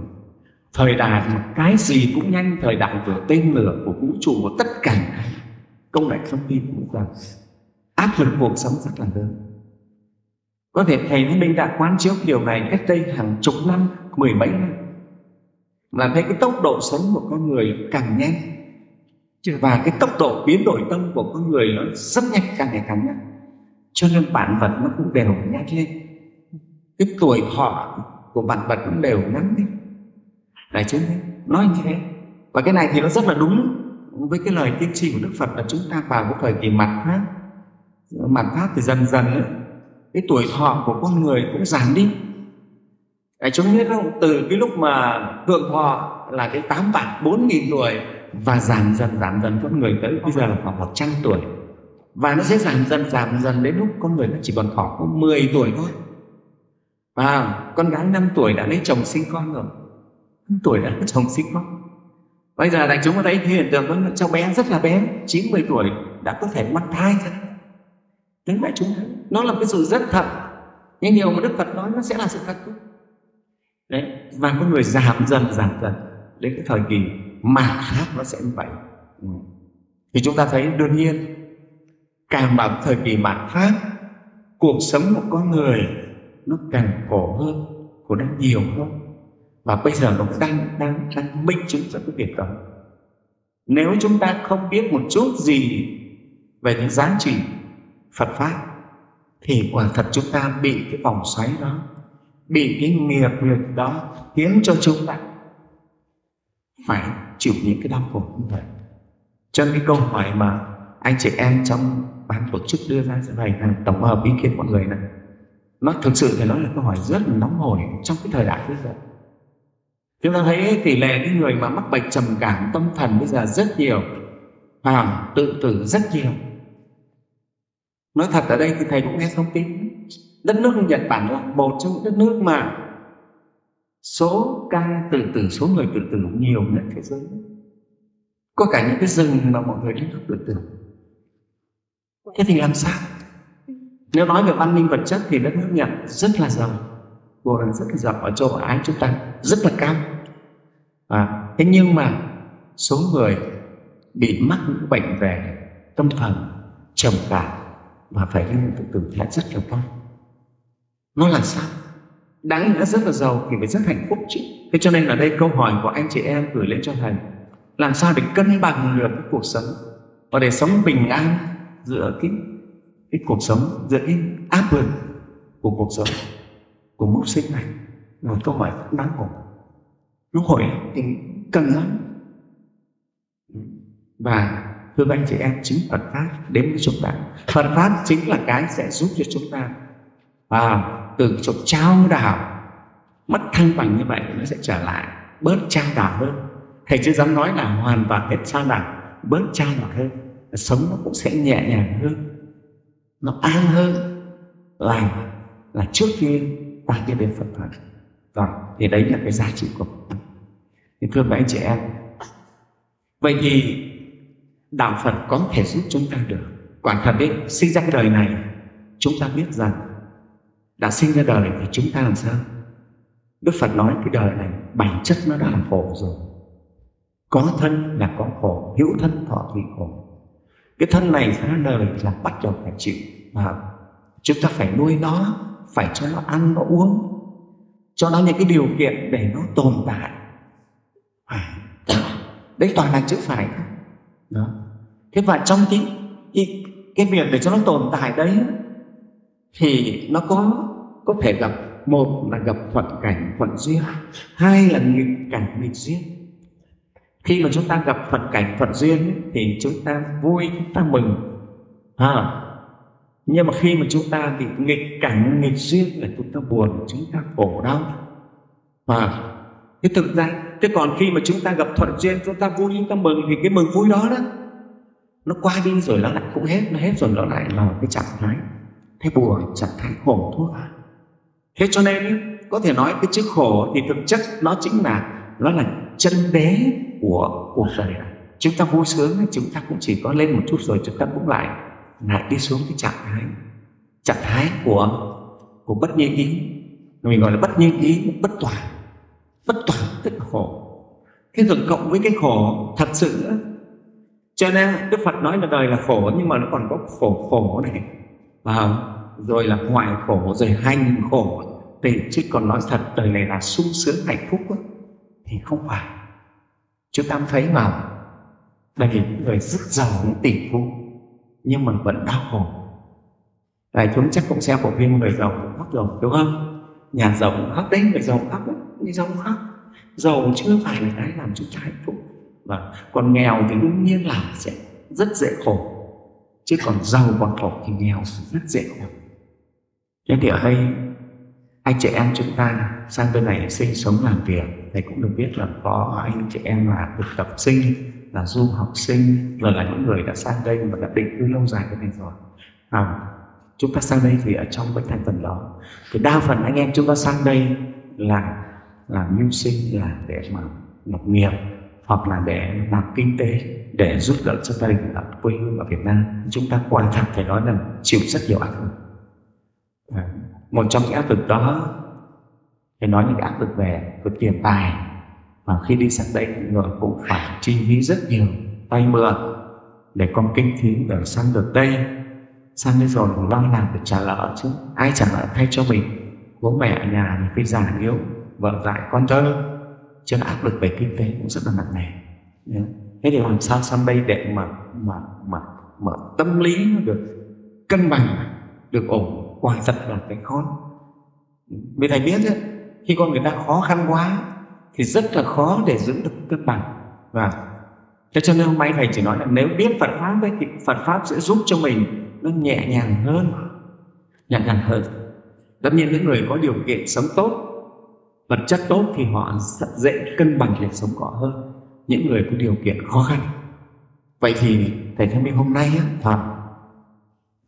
thời đại mà cái gì cũng nhanh thời đại của tên lửa của vũ trụ của tất cả công nghệ thông tin cũng là áp lực cuộc sống rất là lớn. Có thể thầy với mình đã quán chiếu điều này cách đây hàng chục năm, mười mấy năm. Là thấy cái tốc độ sống của con người càng nhanh. Và cái tốc độ biến đổi tâm của con người nó rất nhanh, càng ngày càng nhanh. Cho nên bản vật nó cũng đều nhanh lên. Cái tuổi thọ của bản vật cũng đều ngắn đi. Đại chúng thế nói như thế. Và cái này thì nó rất là đúng với cái lời tiên tri của đức phật là chúng ta vào cái thời kỳ mặt khác mặt pháp thì dần dần ấy, cái tuổi thọ của con người cũng giảm đi. Đại chúng biết không? Từ cái lúc mà thượng thọ là cái tám vạn bốn nghìn tuổi và giảm dần giảm dần con người tới bây giờ là khoảng một trăm tuổi. Và nó sẽ giảm dần giảm dần đến lúc con người nó chỉ còn thọ có 10 tuổi thôi. Và con gái 5 tuổi đã lấy chồng sinh con rồi. 5 tuổi đã lấy chồng sinh con. Bây giờ đại chúng có thấy hiện tượng có cháu bé rất là bé 90 tuổi đã có thể mang thai rồi đấy đại chúng thấy nó là cái sự rất thật. Nhưng điều mà đức phật nói nó sẽ là sự thật thôi. Đấy và con người giảm dần giảm dần. Đến cái thời kỳ mà khác nó sẽ như vậy. Ừ. thì chúng ta thấy đương nhiên càng vào thời kỳ mạt pháp cuộc sống của con người nó càng khổ hơn khổ đau nhiều hơn. Và bây giờ nó đang đang đang minh chứng cho cái việc đó. Nếu chúng ta không biết một chút gì về những giá trị Phật pháp, thì quả thật chúng ta bị cái vòng xoáy đó, bị cái nghiệp lực đó khiến cho chúng ta phải chịu những cái đau khổ như vậy. Cho nên cái câu hỏi mà anh chị em trong ban tổ chức đưa ra như vậy là tổng hợp ý kiến mọi người này, nó thực sự thì nó là câu hỏi rất là nóng hổi trong cái thời đại bây giờ. Chúng ta thấy tỷ lệ những người mà mắc bệnh trầm cảm tâm thần bây giờ rất nhiều và tự tử rất nhiều nói thật ở đây thì thầy cũng nghe thông tin đất nước nhật bản là một trong những đất nước mà số ca từ tử số người tự tử nhiều nhất thế giới. Có cả những cái rừng mà mọi người đi tự tử thế thì làm sao? Nếu nói về văn minh vật chất thì đất nước nhật rất là giàu. Vô là rất là giàu. Ở châu á chúng ta rất là cao. À, thế nhưng mà số người bị mắc những bệnh về tâm thần trầm cảm và phải lên tự tử lại rất là cao nó là sao đáng lẽ rất là giàu thì phải rất hạnh phúc chứ. Thế cho nên ở đây câu hỏi của anh chị em gửi lên cho thầy làm sao để cân bằng được cái cuộc sống? Và để sống bình an giữa cái cái cuộc sống, giữa cái áp lực của cuộc sống, của mưu sinh này. Một câu hỏi rất đáng khổ nó hỏi thì cần lắm và thưa anh chị em, chính Phật pháp đến với chúng ta. Phật pháp chính là cái sẽ giúp cho chúng ta à từ chỗ trao đảo, mất thăng bằng như vậy nó sẽ trở lại, bớt trao đảo hơn. Thầy chưa dám nói là hoàn toàn hết trao đảo bớt trao đảo hơn sống nó cũng sẽ nhẹ nhàng hơn, nó an hơn là là trước khi ta biết đến Phật pháp. Rồi thì đấy là cái giá trị của Phật thì thưa các anh chị em, vậy thì đạo Phật có thể giúp chúng ta được. Quả thật đấy sinh ra cái đời này, chúng ta biết rằng đã sinh ra đời thì chúng ta làm sao? Đức Phật nói cái đời này, bản chất nó đã là khổ rồi. Có thân là có khổ, hữu thân thọ thì khổ. Cái thân này ra đời là bắt đầu phải chịu và chúng ta phải nuôi nó, phải cho nó ăn, nó uống. Cho nó những cái điều kiện để nó tồn tại. Đấy, toàn là chữ phải. Đó thế và trong cái cái, cái việc để cho nó tồn tại đấy thì nó có có thể gặp một là gặp thuận cảnh thuận duyên hai là nghịch cảnh nghịch duyên. Khi mà chúng ta gặp thuận cảnh thuận duyên thì chúng ta vui chúng ta mừng à, nhưng mà khi mà chúng ta bị nghịch cảnh nghịch duyên là chúng ta buồn chúng ta khổ đau và thế thực ra thế còn khi mà chúng ta gặp thuận duyên chúng ta vui chúng ta mừng thì cái mừng vui đó đó nó qua đi rồi nó lại cũng hết, nó hết rồi, nó lại là cái trạng thái thế buồn, trạng thái khổ thôi thế cho nên có thể nói cái chữ khổ thì thực chất nó chính là, nó là chân đế của cuộc đời. Này chúng ta vui sướng, chúng ta cũng chỉ có lên một chút rồi chúng ta cũng lại lại đi xuống cái trạng thái. Trạng thái của của bất nhiên ý. Mình gọi là bất nhiên ý, bất toàn. Bất toàn tức là khổ. Thế rồi cộng với cái khổ thật sự nữa cho nên đức phật nói là đời là khổ nhưng mà nó còn có khổ khổ này và rồi là ngoại khổ rồi hành khổ thì chứ còn nói thật đời này là sung sướng hạnh phúc đó, thì không phải chúng ta thấy mà đây những người rất giàu những tỷ phú nhưng mà vẫn đau khổ Đại chúng chắc cũng xem bộ phim người giàu khóc rồi đúng không? Nhà giàu khóc đấy, người giàu khóc đấy, người giàu khóc. Giàu chưa phải là cái làm chúng ta hạnh phúc. Và còn nghèo thì đương nhiên là sẽ rất dễ khổ. Chứ còn giàu còn khổ thì nghèo rất dễ khổ. Thế thì ở đây anh chị em chúng ta sang bên này sinh sống làm việc thầy cũng được biết là có anh chị em là thực tập sinh là du học sinh rồi là những người đã sang đây và đã định cư lâu dài bên này rồi à, chúng ta sang đây thì ở trong cái thành phần đó thì đa phần anh em chúng ta sang đây là làm mưu sinh là để mà lập nghiệp hoặc là để làm kinh tế để giúp đỡ cho gia đình ở quê hương ở Việt Nam. Chúng ta quan thật phải nói là chịu rất nhiều áp lực. À, một trong những áp lực đó phải nói những áp lực về về tiền tài. Mà khi đi sang đây người cũng phải chi phí rất nhiều tay mượn để con kinh phí để sang được đây. Sang đây rồi lo làm được trả lỡ chứ. Ai trả lỡ thay cho mình? Bố mẹ ở nhà thì phải già yếu vợ dại con thơ cho nên áp lực về kinh tế cũng rất là nặng nề. Thế thì làm sao sang đây để mà mà mà mà tâm lý nó được cân bằng được ổn quả thật là cái khó vì thầy biết ấy, khi con người ta khó khăn quá thì rất là khó để giữ được cân bằng. Và thế cho nên hôm nay thầy chỉ nói là nếu biết Phật pháp ấy, thì Phật pháp sẽ giúp cho mình nó nhẹ nhàng hơn nhẹ nhàng hơn. Tất nhiên những người có điều kiện sống tốt vật chất tốt thì họ dễ cân bằng cuộc sống của họ hơn. Những người có điều kiện khó khăn. Vậy thì thầy thanh minh hôm nay á, thật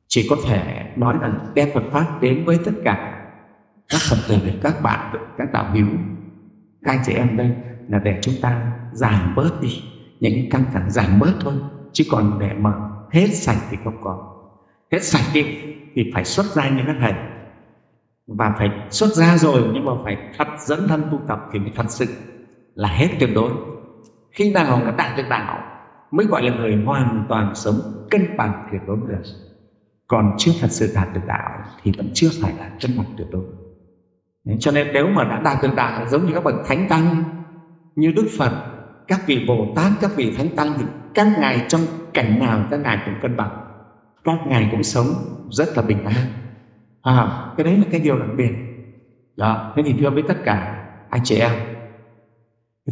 chỉ có thể nói là đem Phật pháp đến với tất cả các phật tử các bạn các đạo hữu các anh chị em đây là để chúng ta giảm bớt đi những cái căng thẳng giảm bớt thôi. Chứ còn để mà hết sạch thì không có. Hết sạch đi thì phải xuất ra những cái thầy và phải xuất ra rồi, nhưng mà phải thật dẫn thân tu tập thì mới thật sự là hết tuyệt đối. Khi nào đã đạt được đạo, mới gọi là người hoàn toàn sống cân bằng tuyệt đối được. Còn chưa thật sự đạt được đạo thì vẫn chưa phải là cân bằng tuyệt đối. Cho nên nếu mà đã đạt được đạo giống như các bậc thánh tăng, như đức phật, các vị bồ tát, các vị thánh tăng thì các ngài trong cảnh nào các ngài cũng cân bằng, các ngài cũng sống rất là bình an à, cái đấy là cái điều đặc biệt. Đó thế thì thưa với tất cả anh chị em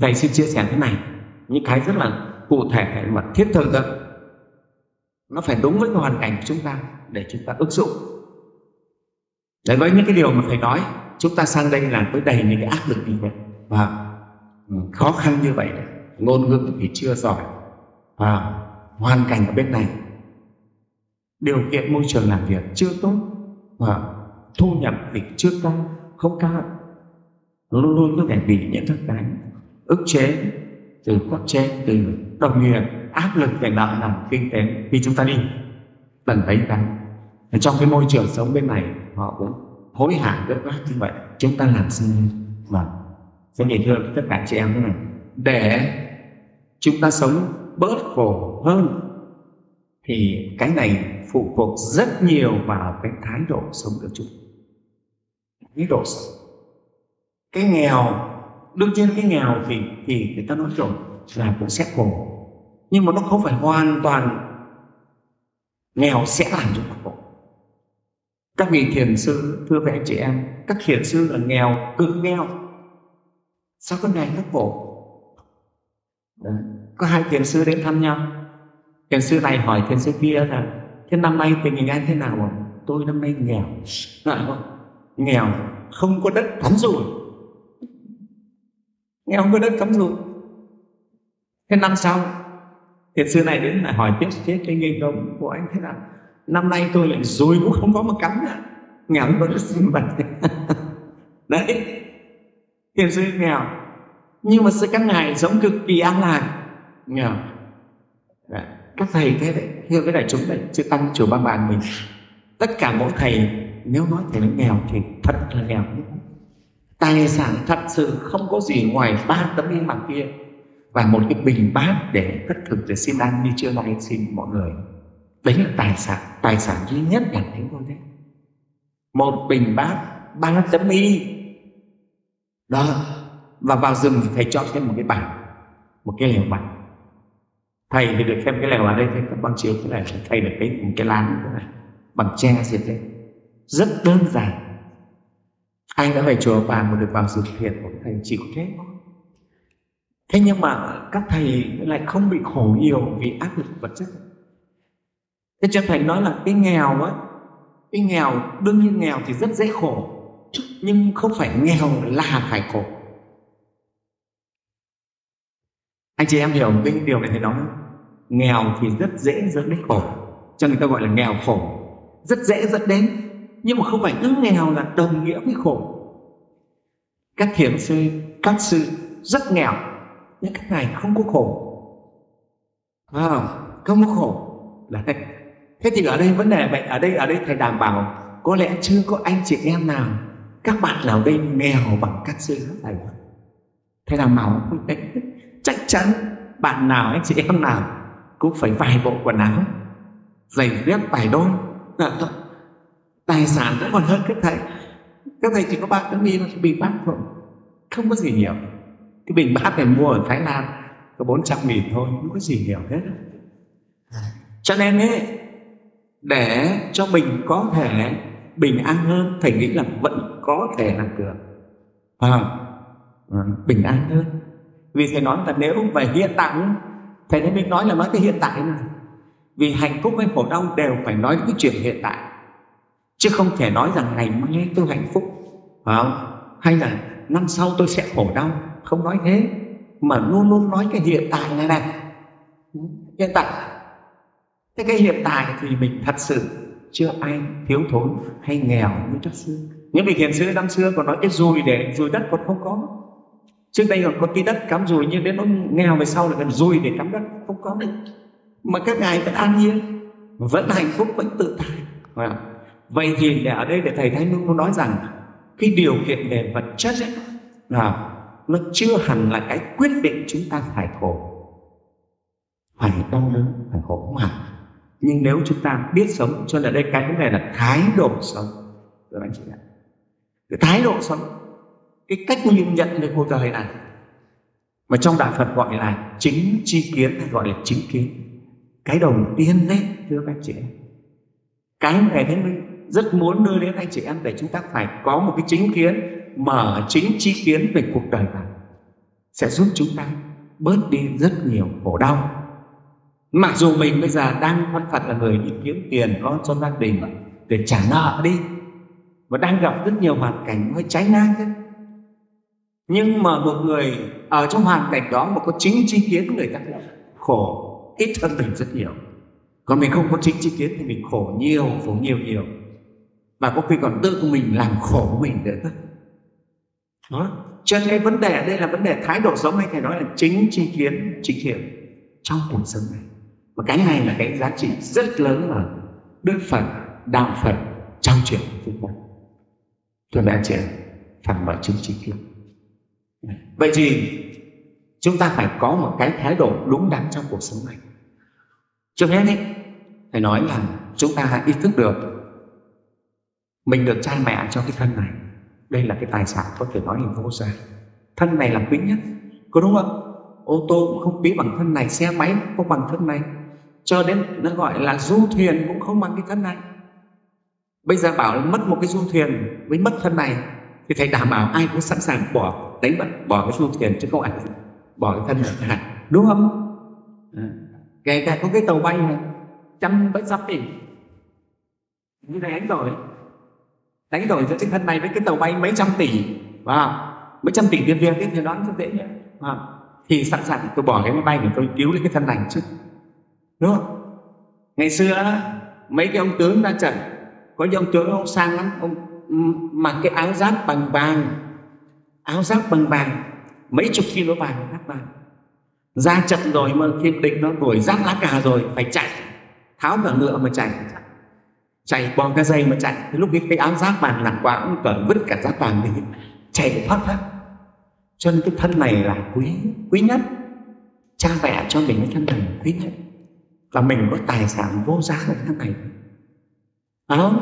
thầy xin chia sẻ thế này. Những cái rất là cụ thể mà thiết thực đó nó phải đúng với hoàn cảnh của chúng ta để chúng ta ứng dụng. Để với những cái điều mà thầy nói chúng ta sang đây là với đầy những cái áp lực như vậy. Và khó khăn như vậy ngôn ngữ thì chưa giỏi. Và hoàn cảnh ở bên này điều kiện môi trường làm việc chưa tốt và thu nhập mình chưa cao, không cao. Luôn luôn có thể bị những cái ức chế từ cấp trên, từ đồng nghiệp, áp lực về đạo nằm kinh tế. Khi chúng ta đi cần thấy cái trong cái môi trường sống bên này, họ cũng hối hả rất vác như vậy. Chúng ta làm sao mà sẽ nhìn hơn tất cả chị em thế này? Để chúng ta sống bớt khổ hơn thì cái này phụ thuộc rất nhiều vào cái thái độ sống của chúng. Thái độ sống. Cái nghèo, đương nhiên cái nghèo thì thì người ta nói rồi, là cũng sẽ khổ. Nhưng mà nó không phải hoàn toàn nghèo sẽ làm chúng ta khổ. Các vị thiền sư, thưa với anh chị em, các thiền sư là nghèo, cực nghèo. Sao cái này nó khổ? Đấy. có hai thiền sư đến thăm nhau thiền sư này hỏi thiền sư kia là thế năm nay tình hình anh thế nào rồi tôi năm nay nghèo. Không? nghèo không có đất cắm ruộng, nghèo không có đất cắm ruộng. thế năm sau? Thiền sư này đến lại hỏi tiếp thế cái nghề công của anh thế nào? Năm nay tôi lại rồi cũng không có một cắm nữa. Nghèo vẫn có đất sinh vật đấy. Thiền sư nghèo. Nhưng mà sự các ngài sống cực kỳ an lạc. Nghèo. Đấy các thầy thế đấy như cái đại chúng đấy chưa tăng, chùa ba bàn mình, tất cả mỗi thầy, nếu nói thầy nó nghèo thì thật là nghèo. Tài sản thật sự không có gì ngoài ba tấm yên bằng kia. Và một cái bình bát để thất thực để xin ăn như chưa nay xin mọi người. Đấy là tài sản tài sản duy nhất là thế thôi đấy. Một bình bát, ba tấm y. Đó, và vào rừng thì thầy cho thêm một cái bàn một cái lều bàn thầy thì được thêm cái lều ở đây thêm các con chiếu cái này, thầy được cái một cái lán thế này, bằng tre gì thế. Rất đơn giản. Ai đã về chùa bà mà được vào dự thiền của thầy chỉ có thế. Thôi thế nhưng mà các thầy lại không bị khổ nhiều vì áp lực vật chất. Thế cho thầy nói là cái nghèo ấy cái nghèo, đương nhiên nghèo thì rất dễ khổ, nhưng không phải nghèo là phải khổ. Anh chị em hiểu cái điều này thì nói nghèo thì rất dễ dẫn đến khổ. Cho người ta gọi là nghèo khổ. Rất dễ dẫn đến nhưng mà không phải cứ nghèo là đồng nghĩa với khổ. Các thiền sư các sư rất nghèo nhưng các ngài không có khổ. À, không có khổ là thế. Thế thì ở đây vấn đề vậy ở đây ở đây thầy đảm bảo có lẽ chưa có anh chị em nào các bạn nào đây nghèo bằng các sư thầy. Thầy đảm bảo chắc chắn bạn nào anh chị em nào cũng phải vài bộ quần áo giày dép vài đôi. Tài sản vẫn còn hơn các thầy. Các thầy chỉ có ba cái là bị bát thôi. Không có gì nhiều. Cái bình bát này mua ở thái lan có 400 nghìn thôi không có gì nhiều hết. Cho nên ấy để cho mình có thể bình an hơn thầy nghĩ là vẫn có thể làm được. À, bình an hơn. Vì thầy nói là nếu về hiện tại thầy nên mình nói là nói cái hiện tại này. Vì hạnh phúc hay khổ đau đều phải nói cái chuyện hiện tại. Chứ không thể nói rằng ngày mai tôi hạnh phúc. Phải không? Hay là năm sau tôi sẽ khổ đau. Không nói thế. Mà luôn luôn nói cái hiện tại này này. Hiện tại. Thế cái hiện tại thì mình thật sự chưa ai thiếu thốn hay nghèo như trước xưa. Những vị hiền sư năm xưa còn nói cái dùi để dùi đất còn không có trước đây còn có tí đất cắm rồi nhưng đến nó nghèo về sau là cần rùi để cắm đất không có được mà các ngài vẫn an nhiên vẫn hạnh phúc vẫn tự tại. Vậy thì để ở đây để thầy thái nương nói rằng cái điều kiện về vật chất ấy, là nó chưa hẳn là cái quyết định chúng ta phải khổ. Phải đau đớn phải khổ không hẳn nhưng nếu chúng ta biết sống cho nên đây cái vấn đề là thái độ sống. Các anh chị ạ. Cái thái độ sống cái cách nhìn nhận về cuộc đời này. Mà trong đạo Phật gọi là chính chi kiến, hay gọi là chính kiến. Cái đầu tiên đấy, thưa các chị em. Cái mà ngày thế mình rất muốn đưa đến anh chị em để chúng ta phải có một cái chính kiến mở chính chi kiến về cuộc đời này sẽ giúp chúng ta bớt đi rất nhiều khổ đau. Mặc dù mình bây giờ đang thân phận là người đi kiếm tiền, lo cho gia đình, để trả nợ đi và đang gặp rất nhiều hoàn cảnh hơi trái ngang đấy nhưng mà một người ở trong hoàn cảnh đó mà có chính chi kiến người ta khổ, ít hơn mình rất nhiều. Còn mình không có chính chi kiến thì mình khổ nhiều khổ nhiều nhiều. Và có khi còn tự mình làm khổ mình nữa đó. Cho nên cái vấn đề ở đây là vấn đề thái độ sống hay thầy nói là chính chi kiến, chính hiểu trong cuộc sống này. Và cái này là cái giá trị rất lớn mà đức phật, đạo phật trong chuyện của chúng ta. Tôi đã chuyện phần mở chính trí kiến vậy thì chúng ta phải có một cái thái độ đúng đắn trong cuộc sống này. Trước hết ấy, phải nói là chúng ta ý thức được mình được cha mẹ cho cái thân này. Đây là cái tài sản có thể nói là vô giá. Thân này là quý nhất có đúng không? Ô tô cũng không quý bằng thân này xe máy cũng không bằng thân này. Cho đến nó gọi là du thuyền cũng không bằng cái thân này. Bây giờ bảo mất một cái du thuyền với mất thân này thì thầy đảm bảo ai cũng sẵn sàng bỏ đánh mất bỏ cái du thuyền chứ không ai bỏ cái thân này đúng không? À. kể cả có cái tàu bay này trăm mấy trăm tỷ như này đánh đổi. Đánh đổi giữa cái thân này với cái tàu bay mấy trăm tỷ và mấy trăm tỷ tiền việt thì đoán rất dễ nhé à. thì sẵn sàng tôi bỏ cái máy bay để tôi cứu lấy cái thân này chứ đúng không? Ngày xưa mấy cái ông tướng ra trận. Có những ông tướng ông sang lắm ông mặc cái áo giáp bằng vàng áo giáp bằng vàng, mấy chục kilo vàng giáp vàng. Ra trận rồi mà khi địch nó đuổi giáp lá cà rồi, phải chạy. Tháo cả ngựa mà chạy. Chạy bò cái dây mà chạy. Thì lúc ấy cái áo giáp vàng nặng quá cũng cần vứt cả giáp vàng đi. Chạy thoát thoát. Cho nên cái thân này là quý quý nhất. Cha mẹ cho mình cái thân này quý nhất. Và mình có tài sản vô giá ở thân này. Đó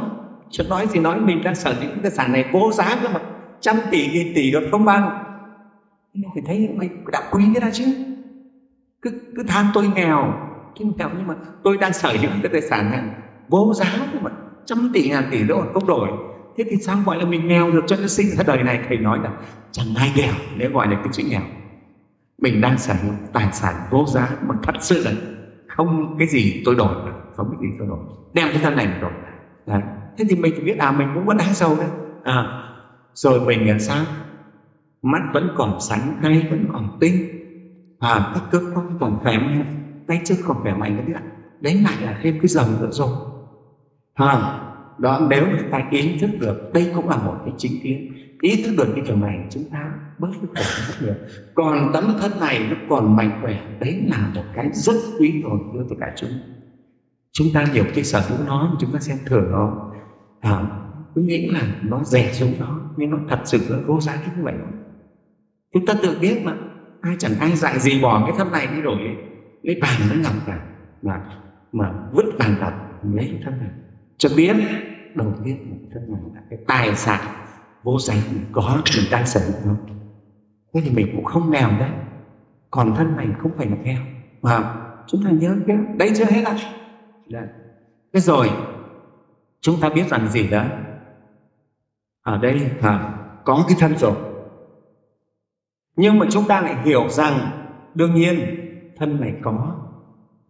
chứ nói gì nói, mình đang sở hữu cái tài sản này vô giá cơ mà trăm tỷ, nghìn tỷ được không bằng nên phải thấy mình đã quý cái đó chứ. Cứ cứ than tôi nghèo cái nghèo nhưng mà tôi đang sở hữu cái tài sản này. Vô giá mà trăm tỷ, ngàn tỷ đâu không đổi. Thế thì sao gọi là mình nghèo được cho nó sinh ra đời này? Thầy nói là chẳng ai nghèo nếu gọi là cái chữ nghèo. Mình đang sở hữu tài sản vô giá, mà thật sự là không cái gì tôi đổi không cái gì tôi đổi. Đem cái thân này đổi Đấy. thế thì mình biết à mình cũng vẫn đáng giàu đấy à rồi mình là sao? Mắt vẫn còn sáng hay vẫn còn tinh. À các cơ quan còn khỏe mạnh tay chân còn khỏe mạnh nữa. Đấy lại là thêm cái dòng nữa rồi. À, đó nếu chúng ta ý thức được đây cũng là một cái chính kiến. Ý thức được cái điều này chúng ta bớt cái khổ rất nhiều còn tấm thân này nó còn mạnh khỏe. Đấy là một cái rất quý rồi đối với cả chúng. Chúng ta nhiều cái sở hữu nó chúng ta xem thường nó. À, cứ nghĩ là nó rẻ xuống đó nhưng nó thật sự là vô giá như vậy. Chúng ta tự biết mà, ai chẳng ai dạy gì bỏ cái thân này đi rồi lấy bàn nó ngọc cả mà mà vứt bàn thật lấy thân này. Cho biết, đầu tiên một thân này là cái tài sản vô giá mình có mình đang sở hữu nó. Thế thì mình cũng không nghèo đấy. Còn thân này không phải là nghèo. Mà chúng ta nhớ cái đấy chưa hết ạ? Đấy. thế rồi, chúng ta biết rằng gì đó? Ở đây. À, có cái thân rồi. Nhưng mà chúng ta lại hiểu rằng đương nhiên thân này có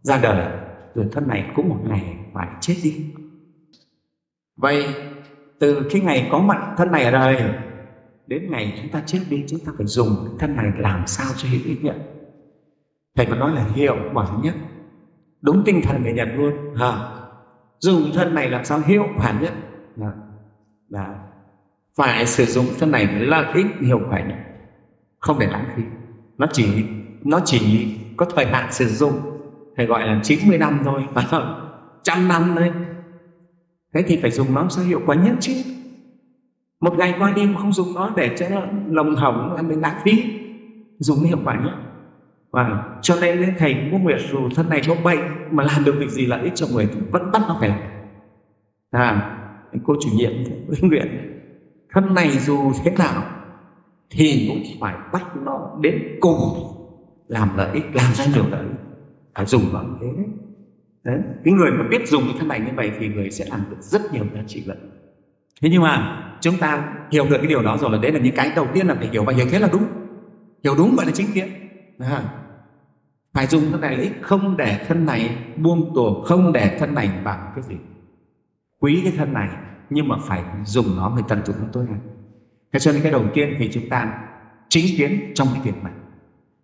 ra đời rồi thân này cũng một ngày phải chết đi. Vậy từ khi ngày có mặt thân này ở đời đến ngày chúng ta chết đi chúng ta phải dùng thân này làm sao cho hữu ý nhất thầy có nói là hiệu quả nhất đúng tinh thần người nhật luôn. À, dùng thân này làm sao hiệu quả nhất? À, là phải sử dụng thân này lợi ích hiệu quả nhất. Không để lãng phí. Nó chỉ nó chỉ có thời hạn sử dụng thầy gọi là 90 năm thôi phải không trăm năm thôi. Thế thì phải dùng nó sao hiệu quả nhất chứ. Một ngày qua đi mà không dùng nó để cho nó lồng hỏng là mình lãng phí. Dùng hiệu quả nhất. Và cho nên thầy cũng có nguyện dù thân này có bệnh mà làm được việc gì lợi ích cho người thì vẫn bắt nó phải làm. À cô chủ nhiệm nguyện thân này dù thế nào thì cũng phải bắt nó đến cùng làm lợi ích làm ra nhiều lợi ích. Phải dùng nó như thế đấy. Đấy cái người mà biết dùng cái thân này như vậy thì người sẽ làm được rất nhiều giá trị lợi thế nhưng mà chúng ta hiểu được cái điều đó rồi là đấy là những cái đầu tiên là phải hiểu và hiểu thế là đúng. Hiểu đúng gọi là chính kiến. À, phải dùng thân này lợi không để thân này buông tuồng không để thân này bằng cái gì. Quý cái thân này nhưng mà phải dùng nó phải tận dụng nó tốt hơn. Thế cho nên cái đầu tiên thì chúng ta chính kiến trong cái việc này.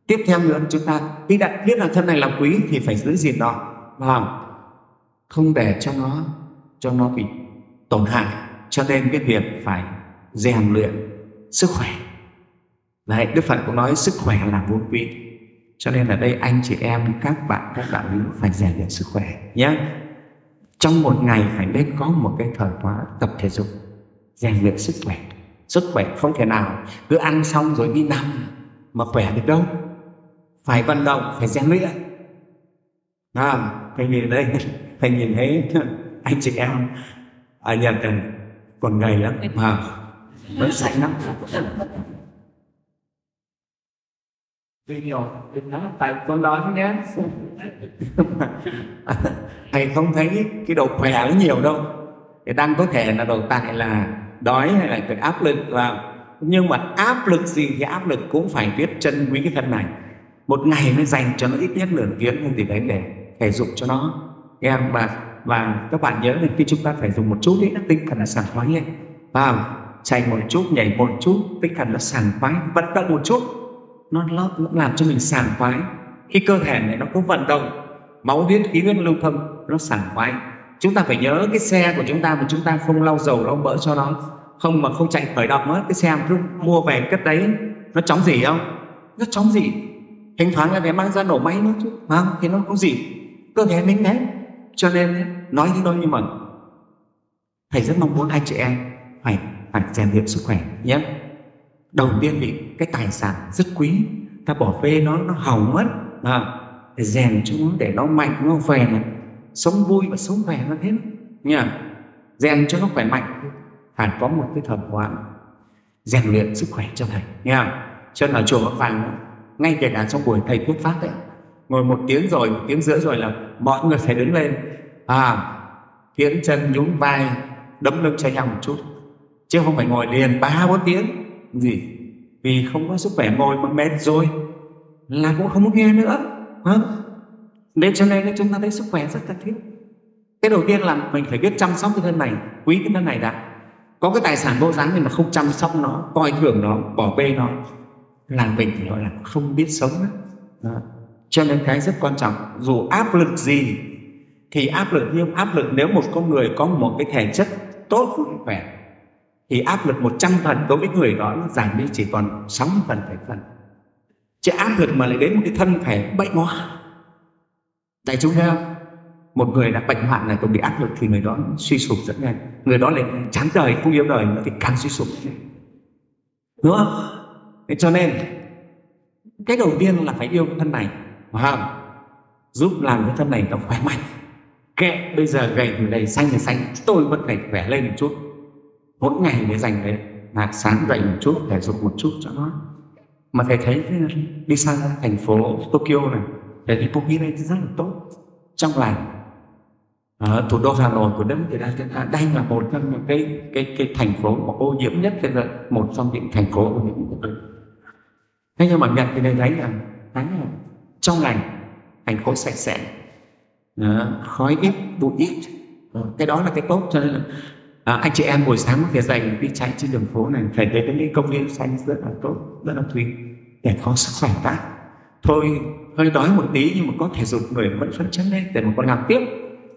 Tiếp theo nữa, chúng ta khi đặt biết là thân này là quý thì phải giữ gìn nó. Và không để cho nó cho nó bị tổn hại. Cho nên cái việc phải rèn luyện sức khỏe. Đấy, đức phật cũng nói sức khỏe là vô quý cho nên ở đây anh chị em, các bạn, các đạo hữu phải rèn luyện sức khỏe nhé trong một ngày phải nên có một cái thời khóa tập thể dục rèn luyện sức khỏe. Sức khỏe không thể nào cứ ăn xong rồi đi nằm mà khỏe được đâu. Phải vận động phải rèn luyện. À, thầy nhìn đây thầy nhìn thấy anh chị em ở nhật còn gầy lắm. Mà vẫn sạch lắm video tại con đón nhé. Thầy không thấy cái độ khỏe nó nhiều đâu. Thì đang có thể là đầu tại là đói hay là cái áp lực vào. Nhưng mà áp lực gì thì áp lực cũng phải biết chân quý cái thân này. Một ngày mới dành cho nó ít nhất nửa tiếng hay gì đấy để thể dục cho nó. Em và và các bạn nhớ là khi chúng ta phải dùng một chút ý tinh thần là sảng khoái nhé vào, chạy một chút, nhảy một chút, tinh thần là sảng khoái, vận động một chút nó, nó, nó làm cho mình sảng khoái. Khi cơ thể này nó có vận động máu huyết khí huyết lưu thông nó sảng khoái. Chúng ta phải nhớ cái xe của chúng ta mà chúng ta không lau dầu lau mỡ cho nó. Không mà không chạy khởi động hết cái xe mà mua về cất đấy nó chóng gì không? Nó chóng gì thỉnh thoảng là phải mang ra nổ máy nữa chứ. Không thì nó không gì cơ thể mình đấy. Cho nên nói như thôi nhưng mà thầy rất mong muốn anh chị em phải phải rèn luyện sức khỏe nhé đầu tiên thì cái tài sản rất quý ta bỏ phê nó nó hỏng mất à, để rèn cho nó để nó mạnh nó khỏe sống vui và sống khỏe nó thế. Nha rèn cho nó khỏe mạnh. Phải có một cái thời khoản rèn luyện sức khỏe cho thầy nha cho nên ở chùa Bắc Vàng ngay kể cả trong buổi thầy thuyết pháp đấy ngồi một tiếng rồi một tiếng rưỡi rồi là mọi người phải đứng lên. À tiến chân nhún vai đấm lưng cho nhau một chút. Chứ không phải ngồi liền ba bốn tiếng gì vì không có sức khỏe ngồi mà mệt rồi. Là cũng không muốn nghe nữa. Hả? Nên cho nên chúng ta thấy sức khỏe rất cần thiết cái đầu tiên là mình phải biết chăm sóc cái thân này, quý cái thân này đã. Có cái tài sản vô giá nhưng mà không chăm sóc nó, coi thường nó, bỏ bê nó, là mình gọi là không biết sống đó. cho nên cái rất quan trọng, dù áp lực gì, thì áp lực nhưng áp lực nếu một con người có một cái thể chất tốt, khỏe thì áp lực 100 phần đối với người đó nó giảm đi chỉ còn 60 phần 7 phần. Chứ áp lực mà lại đến một cái thân thể bệnh hoa. đại chúng thấy không một người đã bệnh hoạn này còn bị áp lực thì người đó suy sụp rất nhanh. Người đó lại chán đời, không yêu đời nữa thì càng suy sụp đúng không? Thế cho nên, cái đầu tiên là phải yêu cái thân này, phải giúp làm cái thân này nó khỏe mạnh. Kệ, bây giờ gầy từ đầy xanh thì xanh, tôi vẫn phải khỏe lên một chút mỗi ngày để dành đấy. Mà sáng dành một chút thể dục một chút cho nó. Mà thầy thấy đi sang thành phố Tokyo này để thì Poki này rất là tốt. Trong lành. Ở thủ đô Hà Nội của đất Việt Nam đây là một trong những cái cái cái thành phố mà ô nhiễm nhất thế giới một trong những thành phố ô nhiễm nhất thế nhưng mà Nhật thì đây thấy là thấy là trong lành thành phố sạch sẽ. Đó, khói ít bụi ít. Ờ, cái đó là cái tốt cho nên là à, anh chị em buổi sáng phải dành đi chạy trên đường phố này phải đến những công viên xanh rất là tốt rất là thùy để có sức khỏe ta thôi hơi đói một tí nhưng mà có thể dục người vẫn phấn chấn lên để mà còn làm tiếp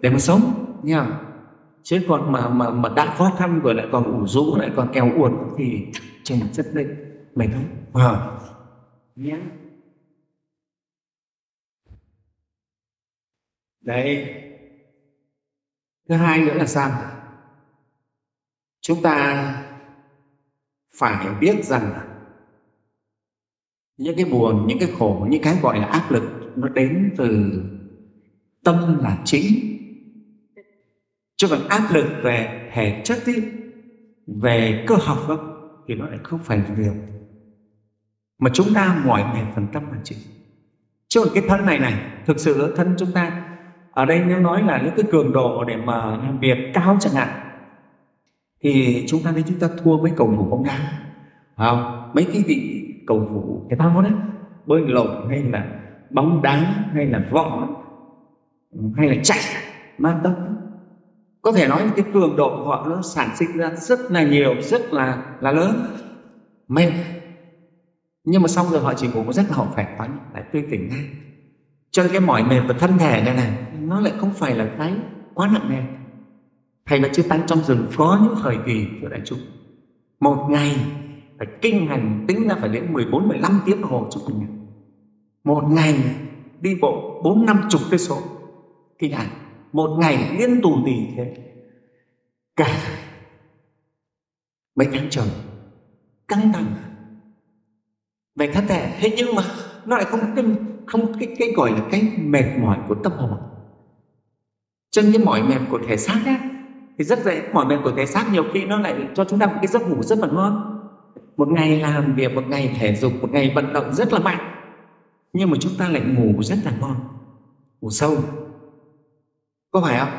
để mà sống nha chứ còn mà mà mà đã khó khăn rồi lại còn ủ rũ lại còn kéo uột thì trên rất lên mệt lắm à. nhé đấy. Thứ hai nữa là sao? Chúng ta phải biết rằng những cái buồn những cái khổ những cái gọi là áp lực nó đến từ tâm là chính. Chứ còn áp lực về thể chất ý, về cơ học đó, thì nó lại không phải việc mà chúng ta mỏi mệt phần tâm là chính. Chứ còn cái thân này này thực sự thân chúng ta ở đây nếu nói là những cái cường độ để mà làm việc cao chẳng hạn thì chúng ta thấy chúng ta thua với cầu thủ bóng đá. Không? Mấy cái vị cầu thủ thể thao đấy bơi lội hay là bóng đá hay là võ hay là chạy man tốc. Có thể nói cái cường độ của họ nó sản sinh ra rất là nhiều rất là là lớn. Mệt. Nhưng mà xong rồi họ chỉ ngủ giấc là họ khỏe khoắn lại tươi tỉnh ngay. Cho nên cái mỏi mệt và thân thể này này nó lại không phải là cái quá nặng nề thầy là chưa tăng trong rừng có những thời kỳ của đại chúng. Một ngày, phải kinh hành, tính ra phải đến 14 15 tiếng đồng hồ cho mình. Một ngày, đi bộ bốn, năm chục cây số. Kinh hành một ngày liên tù tì thế. Cả mấy tháng trời, căng thẳng. Về thân thể thế nhưng mà nó lại không cái không cái cái gọi là cái mệt mỏi của tâm hồn. Chân cái mỏi mệt của thể xác á thì rất dễ mỏi mệt của thể xác nhiều khi nó lại cho chúng ta một cái giấc ngủ rất là ngon một ngày làm việc một ngày thể dục một ngày vận động rất là mạnh. Nhưng mà chúng ta lại ngủ rất là ngon ngủ sâu. Có phải không?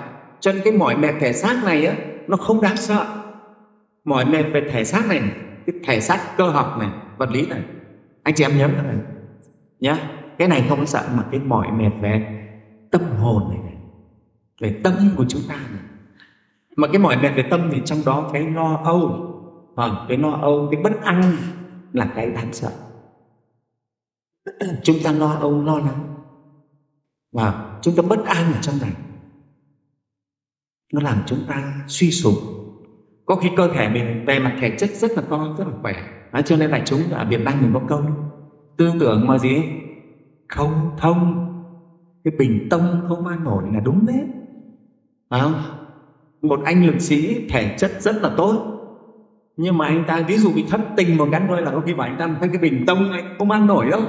Cho nên cái mỏi mệt thể xác này á nó không đáng sợ. Mỏi mệt về thể xác này cái thể xác cơ học này vật lý này. Anh chị em nhớ này. Nhá cái này không sợ mà cái mỏi mệt về tâm hồn này, này về tâm của chúng ta này mà cái mỏi mệt về tâm thì trong đó cái lo âu. À, cái lo âu cái bất an là cái đáng sợ. Chúng ta lo âu lo lắng. Và chúng ta bất an ở trong này. Nó làm chúng ta suy sụp. Có khi cơ thể mình về mặt thể chất rất là to rất là khỏe. À, cho nên là chúng ở việt nam mình có câu tư tưởng mà gì? Không thông. Cái bình tâm không an nổi là đúng đấy. Phải không? Một anh lực sĩ thể chất rất là tốt. Nhưng mà anh ta, ví dụ bị thất tình một cái thôi là có khi bảo anh ta thấy cái bình tông này không ăn nổi đâu.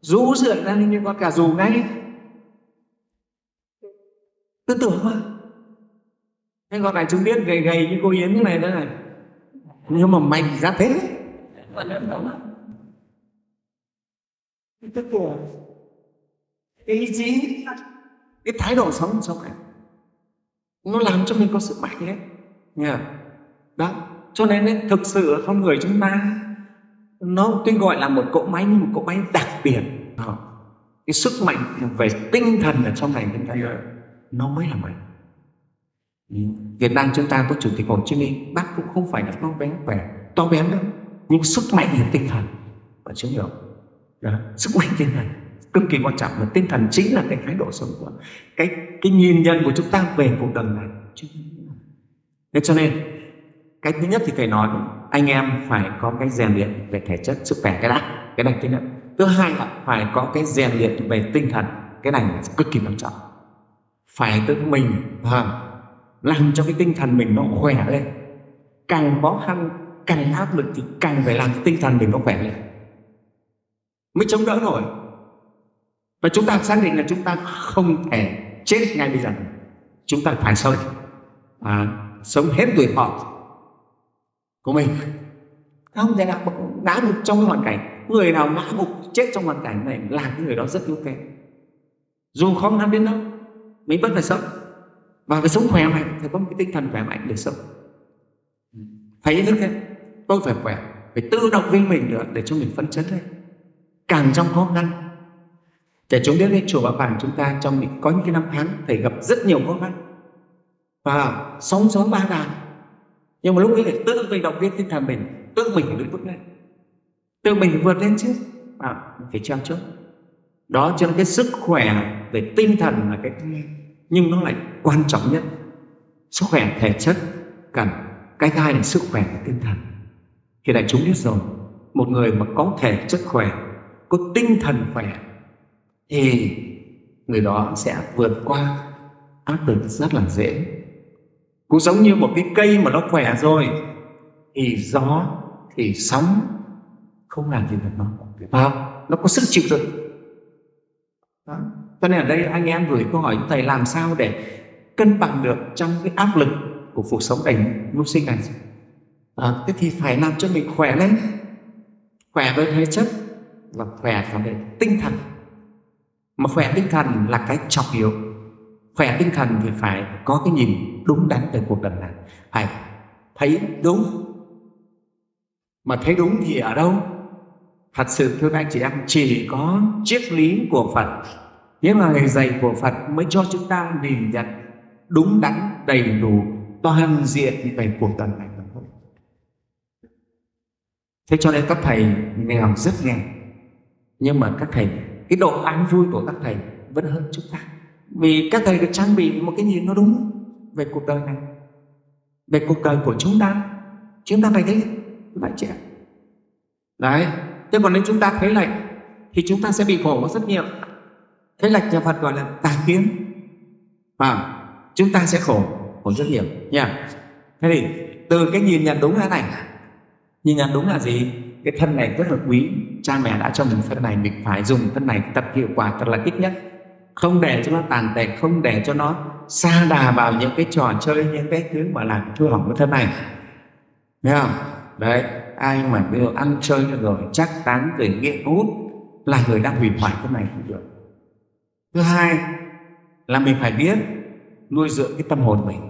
Rũ rượi ra như con cà dù ngay. Tư tưởng mà thế còn này chúng biết gầy gầy như cô yến như này đó này. Nhưng mà mạnh ra thế. Tức của cái ý chí, cái thái độ sống sống này nó làm cho mình có sự mạnh đấy nha đó. Cho nên ấy, thực sự con người chúng ta nó tuy gọi là một cỗ máy nhưng một cỗ máy đặc biệt. Đó. cái sức mạnh về tinh thần ở trong này chúng ta nó mới là mạnh. Việt Nam chúng ta có chủ tịch Hồ Chí Minh bác cũng không phải là to béo khỏe to béo đâu. Nhưng sức mạnh về tinh thần. Và chưa hiểu. Đó. sức mạnh tinh thần cực kỳ quan trọng là tinh thần chính là cái thái độ sống của cái cái nhìn nhận của chúng ta về cuộc đời này thế cho nên cái thứ nhất thì thầy nói anh em phải có cái rèn luyện về thể chất sức khỏe cái đã cái này thứ nhất thứ hai là phải có cái rèn luyện về tinh thần cái này là cực kỳ quan trọng. Phải tự mình à, làm cho cái tinh thần mình nó khỏe lên. Càng khó khăn càng áp lực thì càng phải làm cái tinh thần mình nó khỏe lên. Mới chống đỡ nổi và chúng ta xác định là chúng ta không thể chết ngay bây giờ. Chúng ta phải sống. À, sống hết tuổi thọ của mình. Không thể nào ngã gục trong hoàn cảnh. Người nào ngã gục chết trong hoàn cảnh này là cái người đó rất yếu kém. Dù khó khăn đến đâu mình vẫn phải sống. Và phải sống khỏe mạnh. Phải có một cái tinh thần khỏe mạnh để sống. Phải ý thức thế. Tôi phải khỏe. Phải tự động viên mình nữa để cho mình phấn chấn lên. Càng trong khó khăn để chúng biết đến chùa Bảo Vàng chúng ta trong có những cái năm tháng thầy gặp rất nhiều khó khăn. Và sống sống ba đàn. Nhưng mà lúc ấy phải tự mình động viên tinh thần mình tự mình phải vượt lên tự mình vượt lên chứ à, phải treo trước. Đó cho nên cái sức khỏe về tinh thần là cái nhưng nó lại quan trọng nhất. Sức khỏe thể chất cần cái hai là sức khỏe về tinh thần. Thì đại chúng biết rồi một người mà có thể chất khỏe có tinh thần khỏe thì người đó sẽ vượt qua. Áp lực rất là dễ. Cũng giống như một cái cây mà nó khỏe rồi thì gió thì sóng không làm gì được nó. Vào nó có sức chịu đựng. Đó. cho nên ở đây anh em gửi câu hỏi thầy làm sao để cân bằng được trong cái áp lực của cuộc sống cảnh mưu sinh này? À, thế thì phải làm cho mình khỏe lên. Khỏe về thể chất và khỏe về tinh thần mà khỏe tinh thần là cái trọng yếu. Khỏe tinh thần thì phải có cái nhìn đúng đắn về cuộc đời này. Phải thấy đúng. Mà thấy đúng thì ở đâu? Thật sự, thưa anh chị em, chỉ có triết lý của phật. Những lời dạy của phật mới cho chúng ta nhìn nhận đúng đắn, đầy đủ, toàn diện về cuộc đời này thế cho nên các thầy nghèo rất nghèo. Nhưng mà các thầy cái độ an vui của các thầy vẫn hơn chúng ta. Vì các thầy được trang bị một cái nhìn nó đúng về cuộc đời này, về cuộc đời của chúng ta. Chúng ta phải thấy lại trẻ. Đấy, thế còn nếu chúng ta thấy lạnh thì chúng ta sẽ bị khổ rất nhiều. Thấy lệch nhà phật gọi là tà kiến. Và chúng ta sẽ khổ khổ rất nhiều, nha. Thế thì, từ cái nhìn nhận đúng thế này, nhìn nhận đúng là gì? Cái thân này rất là quý cha mẹ đã cho mình thân này, mình phải dùng thân này tập hiệu quả, thật là ít nhất. Không để cho nó tàn tệ, không để cho nó xa đà vào những cái trò chơi, những cái thứ mà làm hư hỏng cái thân này. Thấy không? Đấy, ai mà bây giờ ăn chơi rồi chắc tán rồi nghiện hút là người đang hủy hoại cái này không được. Thứ hai là mình phải biết nuôi dưỡng cái tâm hồn mình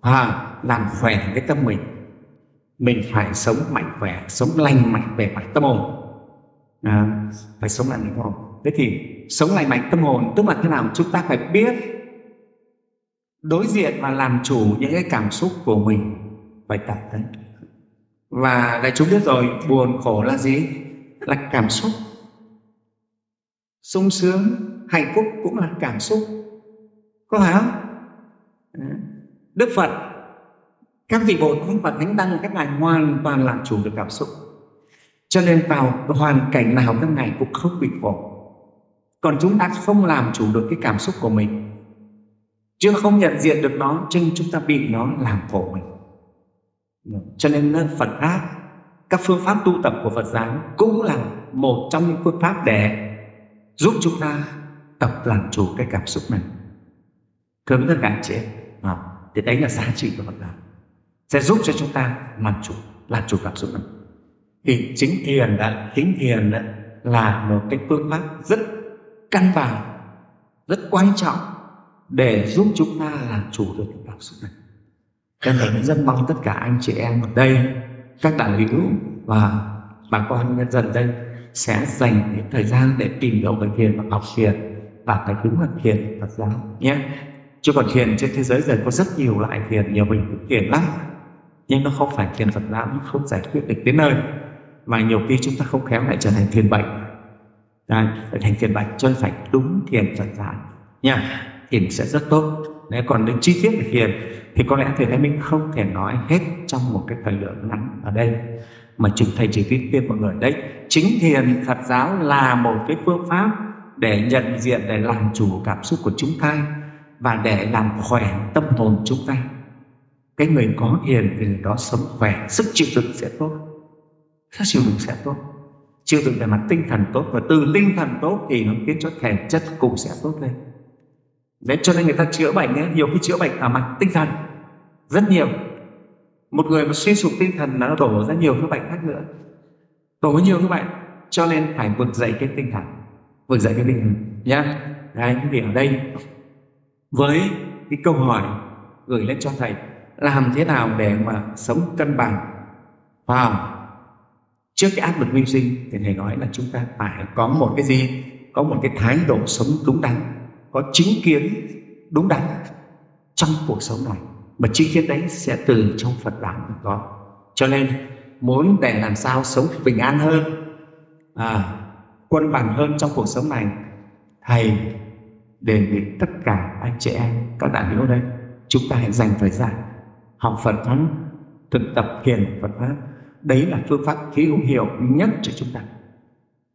và làm khỏe cái tâm mình. Mình phải sống mạnh khỏe, sống lành mạnh về mặt tâm hồn à, phải sống lành mạnh tâm hồn thế thì sống lành mạnh tâm hồn tức là thế nào? Chúng ta phải biết đối diện và làm chủ những cái cảm xúc của mình. Phải tập đấy. Và đại chúng biết rồi buồn khổ là gì? Là cảm xúc. Sung sướng hạnh phúc cũng là cảm xúc. Có phải không? Đức phật các vị bồ tát và thánh tăng các ngài hoàn toàn làm chủ được cảm xúc cho nên vào hoàn cảnh nào các ngài cũng không bị khổ. Còn chúng ta không làm chủ được cái cảm xúc của mình. Chưa không nhận diện được nó cho nên chúng ta bị nó làm khổ mình. Cho nên Phật pháp, các phương pháp tu tập của Phật giáo cũng là một trong những phương pháp để giúp chúng ta tập làm chủ cái cảm xúc này. Thưa tất cả chế thì đấy là giá trị của Phật giáo. Sẽ giúp cho chúng ta làm chủ làm chủ cảm xúc này thì chính thiền đã, chính thiền đã là một cái phương pháp rất căn bản, rất quan trọng để giúp chúng ta làm chủ được cái cảm xúc này. Cho nên rất mong tất cả anh chị em ở đây, các đại hữu và bà con nhân dân đây sẽ dành những thời gian để tìm hiểu về thiền và học thiền và cái đúng là thiền Phật giáo nhé. Chứ còn thiền trên thế giới giờ có rất nhiều loại thiền, nhiều hình thức thiền lắm, nhưng nó không phải thiền Phật giáo, nó không giải quyết được đến nơi mà nhiều khi chúng ta không khéo lại trở thành thiền bệnh. Đấy, trở thành thiền bệnh cho nên phải đúng thiền Phật giải nha thiền sẽ rất tốt. Đấy, còn đến chi tiết về thiền thì có lẽ thầy Thái Minh không thể nói hết trong một cái thời lượng ngắn ở đây. Mà chúng thầy chỉ biết khuyên mọi người đấy chính thiền Phật giáo là một cái phương pháp để nhận diện để làm chủ cảm xúc của chúng ta và để làm khỏe tâm hồn chúng ta. Cái người có thiền thì người đó sống khỏe sức chịu đựng sẽ tốt sức chịu đựng sẽ tốt. Chịu đựng về mặt tinh thần tốt và từ tinh thần tốt thì nó khiến cho thể chất cũng sẽ tốt lên. Đấy cho nên người ta chữa bệnh ấy, nhiều khi chữa bệnh ở mặt tinh thần. Rất nhiều. Một người mà suy sụp tinh thần nó đổ ra nhiều cái bệnh khác nữa. Đổ nhiều cái bệnh cho nên phải vực dậy cái tinh thần. Vực dậy cái tinh thần nhá. Đấy thì ở đây với cái câu hỏi gửi lên cho thầy làm thế nào để mà sống cân bằng? Vào trước cái áp lực mưu sinh thì thầy nói là chúng ta phải có một cái gì? Có một cái thái độ sống đúng đắn có chính kiến đúng đắn trong cuộc sống này. Mà chính kiến đấy sẽ từ trong Phật giáo mà có. Cho nên muốn để làm sao sống bình an hơn à, quân bằng hơn trong cuộc sống này thầy đề nghị tất cả anh chị em các đại biểu đây chúng ta hãy dành thời gian học Phật pháp thực tập thiền Phật pháp đấy là phương pháp hữu hiệu nhất cho chúng ta,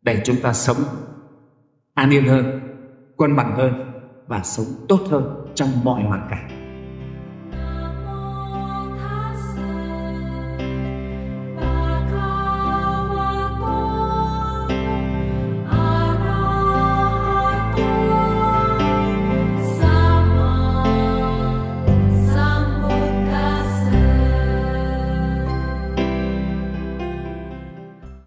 để chúng ta sống an yên hơn quân bằng hơn và sống tốt hơn trong mọi hoàn cảnh.